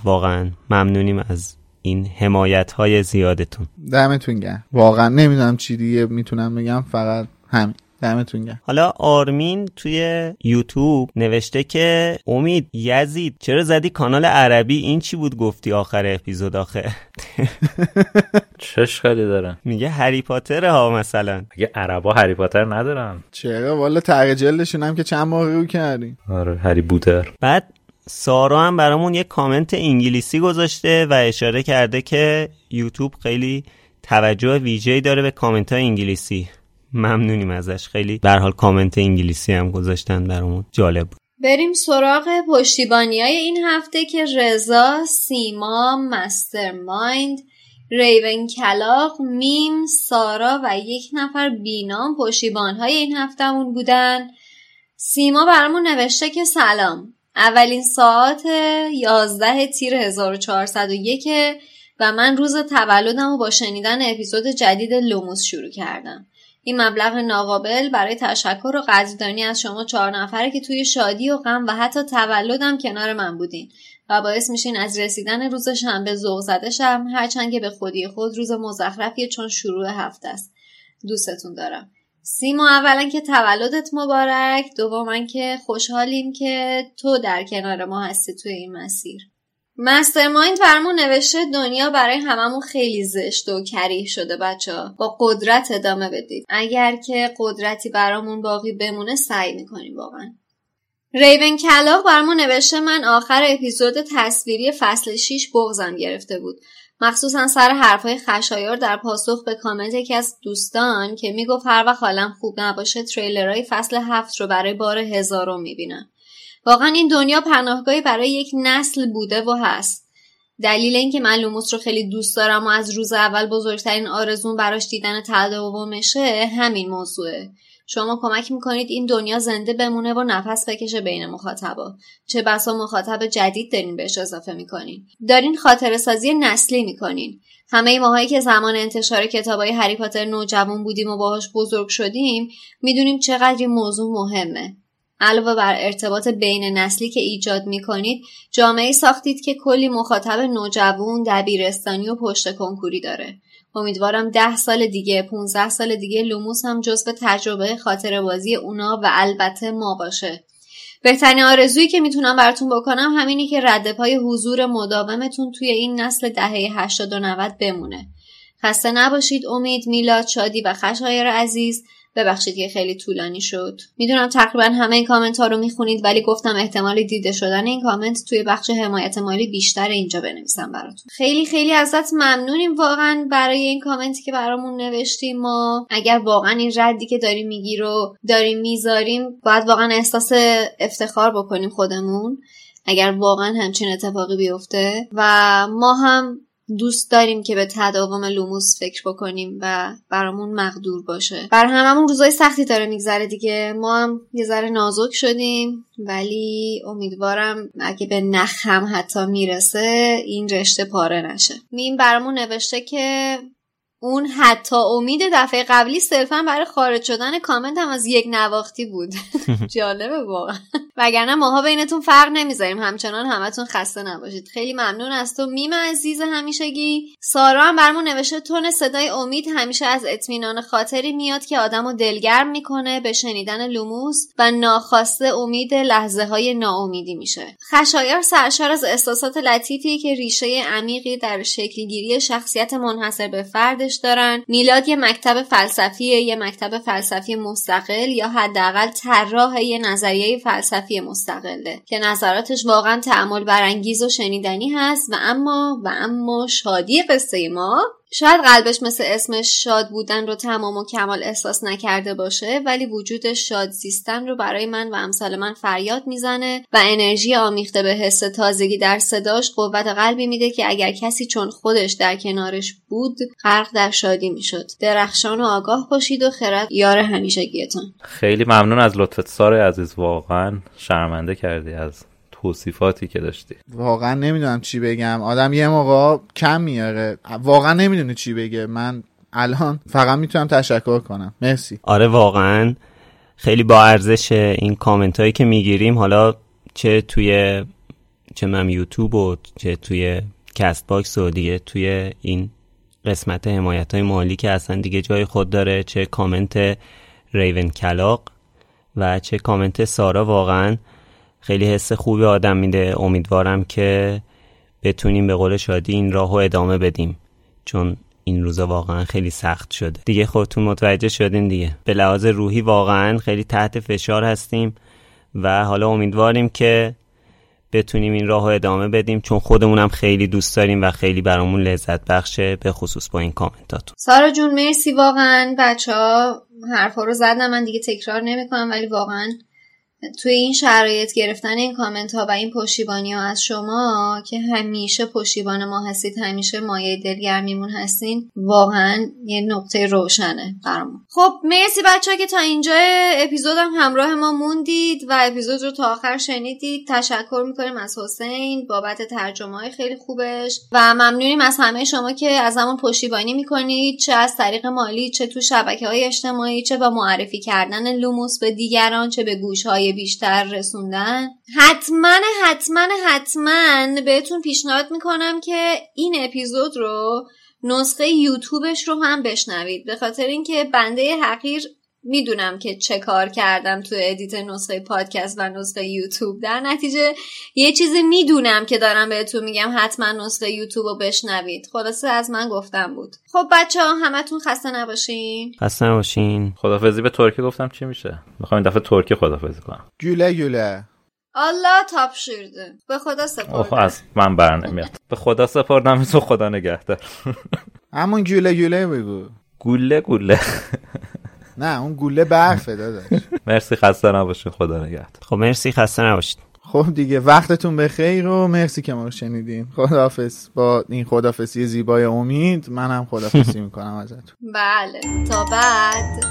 واقعا ممنونیم از این حمایت های زیادتون. دمتون گرم. واقعا نمی‌دونم چی دیگه می‌تونم بگم فقط همین. دمتون گرم. حالا آرمین توی یوتیوب نوشته که امید یزید چرا زدی کانال عربی؟ این چی بود گفتی آخر اپیزود آخه؟ چه اشکالی داره میگه هری پاتر ها مثلا. اگه عربا هری پاتر ندارن. چرا؟ والا تغییر جلدشون هم که چند ماه رو کردیم آره هری بوتر. بعد سارا هم برامون یه کامنت انگلیسی گذاشته و اشاره کرده که یوتیوب خیلی توجه ویژه‌ای داره به کامنت های انگلیسی. ممنونیم ازش. خیلی به حال کامنت انگلیسی هم گذاشتن برامون. جالب بود. بریم سراغ پشتیبانی های این هفته که رضا، سیما، مستر مایند، ریون کلاق، میم، سارا و یک نفر بینام پشتیبان های این هفتهمون بودن. سیما برامون نوشته که سلام. اولین ساعت 11 تیر 1401 و من روز تولدم رو با شنیدن اپیزود جدید لوموس شروع کردم. این مبلغ ناقابل برای تشکر و قدردانی از شما چهار نفره که توی شادی و غم و حتی تولدم کنار من بودین و باعث میشین از رسیدن روز شنبه ذوق زده شم هرچند که به خودی خود روز مزخرفیه چون شروع هفته است. دوستتون دارم. سیما اولا که تولدت مبارک دوما که خوشحالیم که تو در کنار ما هستی توی این مسیر. مسترمایند فرمون نوشته دنیا برای هممون خیلی زشت و کریه شده بچه. با قدرت ادامه بدید. اگر که قدرتی برامون باقی بمونه سعی می‌کنیم واقعا. ریون کلاق برامون نوشته من آخر اپیزود تصویری فصل 6 بغزم گرفته بود. مخصوصا سر حرفهای خشایار در پاسخ به کامنت یکی از دوستان که می‌گفت هر وقت حالم خوب نباشه تریلرهای فصل هفت رو برای بار هزارم می‌بینم. واقعا این دنیا پناهگاهی برای یک نسل بوده و هست. دلیل اینکه من لوموس رو خیلی دوست دارم و از روز اول بزرگترین آرزون براش دیدن تداومشه همین موضوعه. شما کمک می‌کنید این دنیا زنده بمونه و نفس بکشه بین مخاطبا. چه بسا مخاطب جدید دارین بهش اضافه می‌کنین. دارین خاطر سازی نسلی می‌کنین. همه ماهایی که زمان انتشار کتابای هری پاتر نوجوان بودیم و باهاش بزرگ شدیم می‌دونیم چقدر این موضوع مهمه. علاوه بر ارتباط بین نسلی که ایجاد می کنید جامعه ساختید که کلی مخاطب نوجوان دبیرستانی و پشت کنکوری داره. امیدوارم ده سال دیگه 15 سال دیگه لوموس هم جزو تجربه خاطر بازی اونا و البته ما باشه. بهترین آرزویی که می‌تونم براتون بکنم همینی که رد پای حضور مداومتون توی این نسل دهه 80 و 90 بمونه. خسته نباشید امید میلاد شادی و خشایار عزیز. ببخشید که خیلی طولانی شد. می‌دونم تقریبا همه این کامنت ها رو می‌خونید ولی گفتم احتمال دیده شدن این کامنت توی بخش حمایت مالی بیشتر اینجا بنویسم براتون. خیلی خیلی ازت ممنونیم واقعا برای این کامنتی که برامون نوشتی. ما اگر واقعا این ردی که داریم میگی رو داریم می‌ذاریم باید واقعا احساس افتخار بکنیم خودمون اگر واقعا همچین اتفاقی بیفته. و ما هم دوست داریم که به تداوم لوموس فکر بکنیم و برامون مقدور باشه. بر هممون روزای سختی داره میگذره دیگه. ما هم یه ذره نازک شدیم ولی امیدوارم اگه به نخ هم حتی می‌رسه این رشته پاره نشه. میم برامون نوشته که اون حتی امید دفعه قبلی صرفا برای خارج شدن کامنت هم از یک نواختی بود. جالبه واقعا. وگرنه ماها بینتون فرق نمی‌ذاریم. همچنان همتون خسته نباشید. خیلی ممنون از تو. میم عزیز همیشگی. سارا هم برمون نوشته تون صدای امید همیشه از اطمینان خاطری میاد که آدمو دلگرم می‌کنه به شنیدن لوموس و ناخواسته امید لحظه های ناامیدی میشه. خشایار سرشار از احساسات لطیفی که ریشه عمیقی در شکلگیری شخصیت منحصر به فردش دارن. میلاد یه مکتب فلسفی یه مکتب فلسفی مستقل یا حداقل طراح یه نظریه فلسفی مستقله که نظراتش واقعا تأمل برانگیز و شنیدنی هست. و اما و اما شادی قصه ما شاید قلبش مثل اسمش شاد بودن رو تمام و کمال احساس نکرده باشه ولی وجود شاد زیستن رو برای من و امثال من فریاد می‌زنه و انرژی آمیخته به حس تازگی در صداش قوت قلبی میده که اگر کسی چون خودش در کنارش بود غرق در شادی می‌شد. درخشان و آگاه باشید و خرد یار همیشگیتان. خیلی ممنون از لطفت سار عزیز. واقعا شرمنده کردی از توصیفاتی که داشتی. واقعا نمی‌دونم چی بگم. آدم یه موقع کم میاره. واقعا نمی‌دونه چی بگه. من الان فقط می‌تونم تشکر کنم. مرسی. آره واقعا. خیلی با ارزش این کامنت هایی که می‌گیریم. حالا چه توی چه می‌دونم یوتیوب و چه توی کست باکس و دیگه توی این قسمت حمایت های مالی که اصلا دیگه جای خود داره چه کامنت ریونکلاو و چه کامنت سارا واقعا خیلی حس خوبی آدم میده. امیدوارم که بتونیم به قول شادی این راهو ادامه بدیم. چون این روزا واقعا خیلی سخت شده. دیگه خودتون متوجه شدین دیگه. به لحاظ روحی واقعا خیلی تحت فشار هستیم و حالا امیدواریم که بتونیم این راهو ادامه بدیم. چون خودمونم خیلی دوست داریم و خیلی برامون لذت بخشه به خصوص با این کامنتاتون. سارا جون مرسی واقعا. بچه ها حرفا رو زدن من دیگه تکرار نمی‌کنم ولی واقعا توی این شرایط گرفتن این کامنت ها و این پشتیبانی ها از شما که همیشه پشتیبان ما هستید همیشه مایه دلگرمیمون هستین واقعا یه نقطه روشنه برامون. خب مرسی بچه که تا اینجا اپیزود هم همراه ما موندید و اپیزود رو تا آخر شنیدید. تشکر می‌کنیم از حسین بابت ترجمه های خیلی خوبش و ممنونیم از همه شما که از همون پشتیبانی می‌کنید چه از طریق مالی چه تو شبکه های اجتماعی چه با معرفی کردن لوموس به دیگران چه به گوش های بیشتر رسوندن؟ حتما حتما حتما بهتون پیشنهاد می‌کنم که این اپیزود رو نسخه یوتیوبش رو هم بشنوید. به خاطر اینکه بنده حقیر می‌دونم که چه کار کردم تو ادیت نسخه پادکست و نسخه یوتیوب. در نتیجه یه چیزی می‌دونم که دارم بهتون میگم حتما نسخه یوتیوب رو بشنوید. خلاصه از من گفتم بود. خب بچه ها همتون خسته نباشین. خسته نباشین. خدافظی به ترکی گفتم چی میشه؟ می‌خوام این دفعه ترکی خدافظی کنم. گوله گوله. الله تاپ شورده به خدا سپردم. از من بر نمیاد به خدا سپردم تو خدا نگهدار. همون گوله گوله بگو گوله گوله. نه اون گوله برفه داداش. مرسی خسته نباشید خدا نگهدار. خب مرسی خسته نباشید. خب دیگه وقتتون بخیر و مرسی که ما رو شنیدین. خداحافظ با این خداحافظی زیبای امید. منم خداحافظی می‌کنم ازتون. بله تا بعد.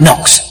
Knox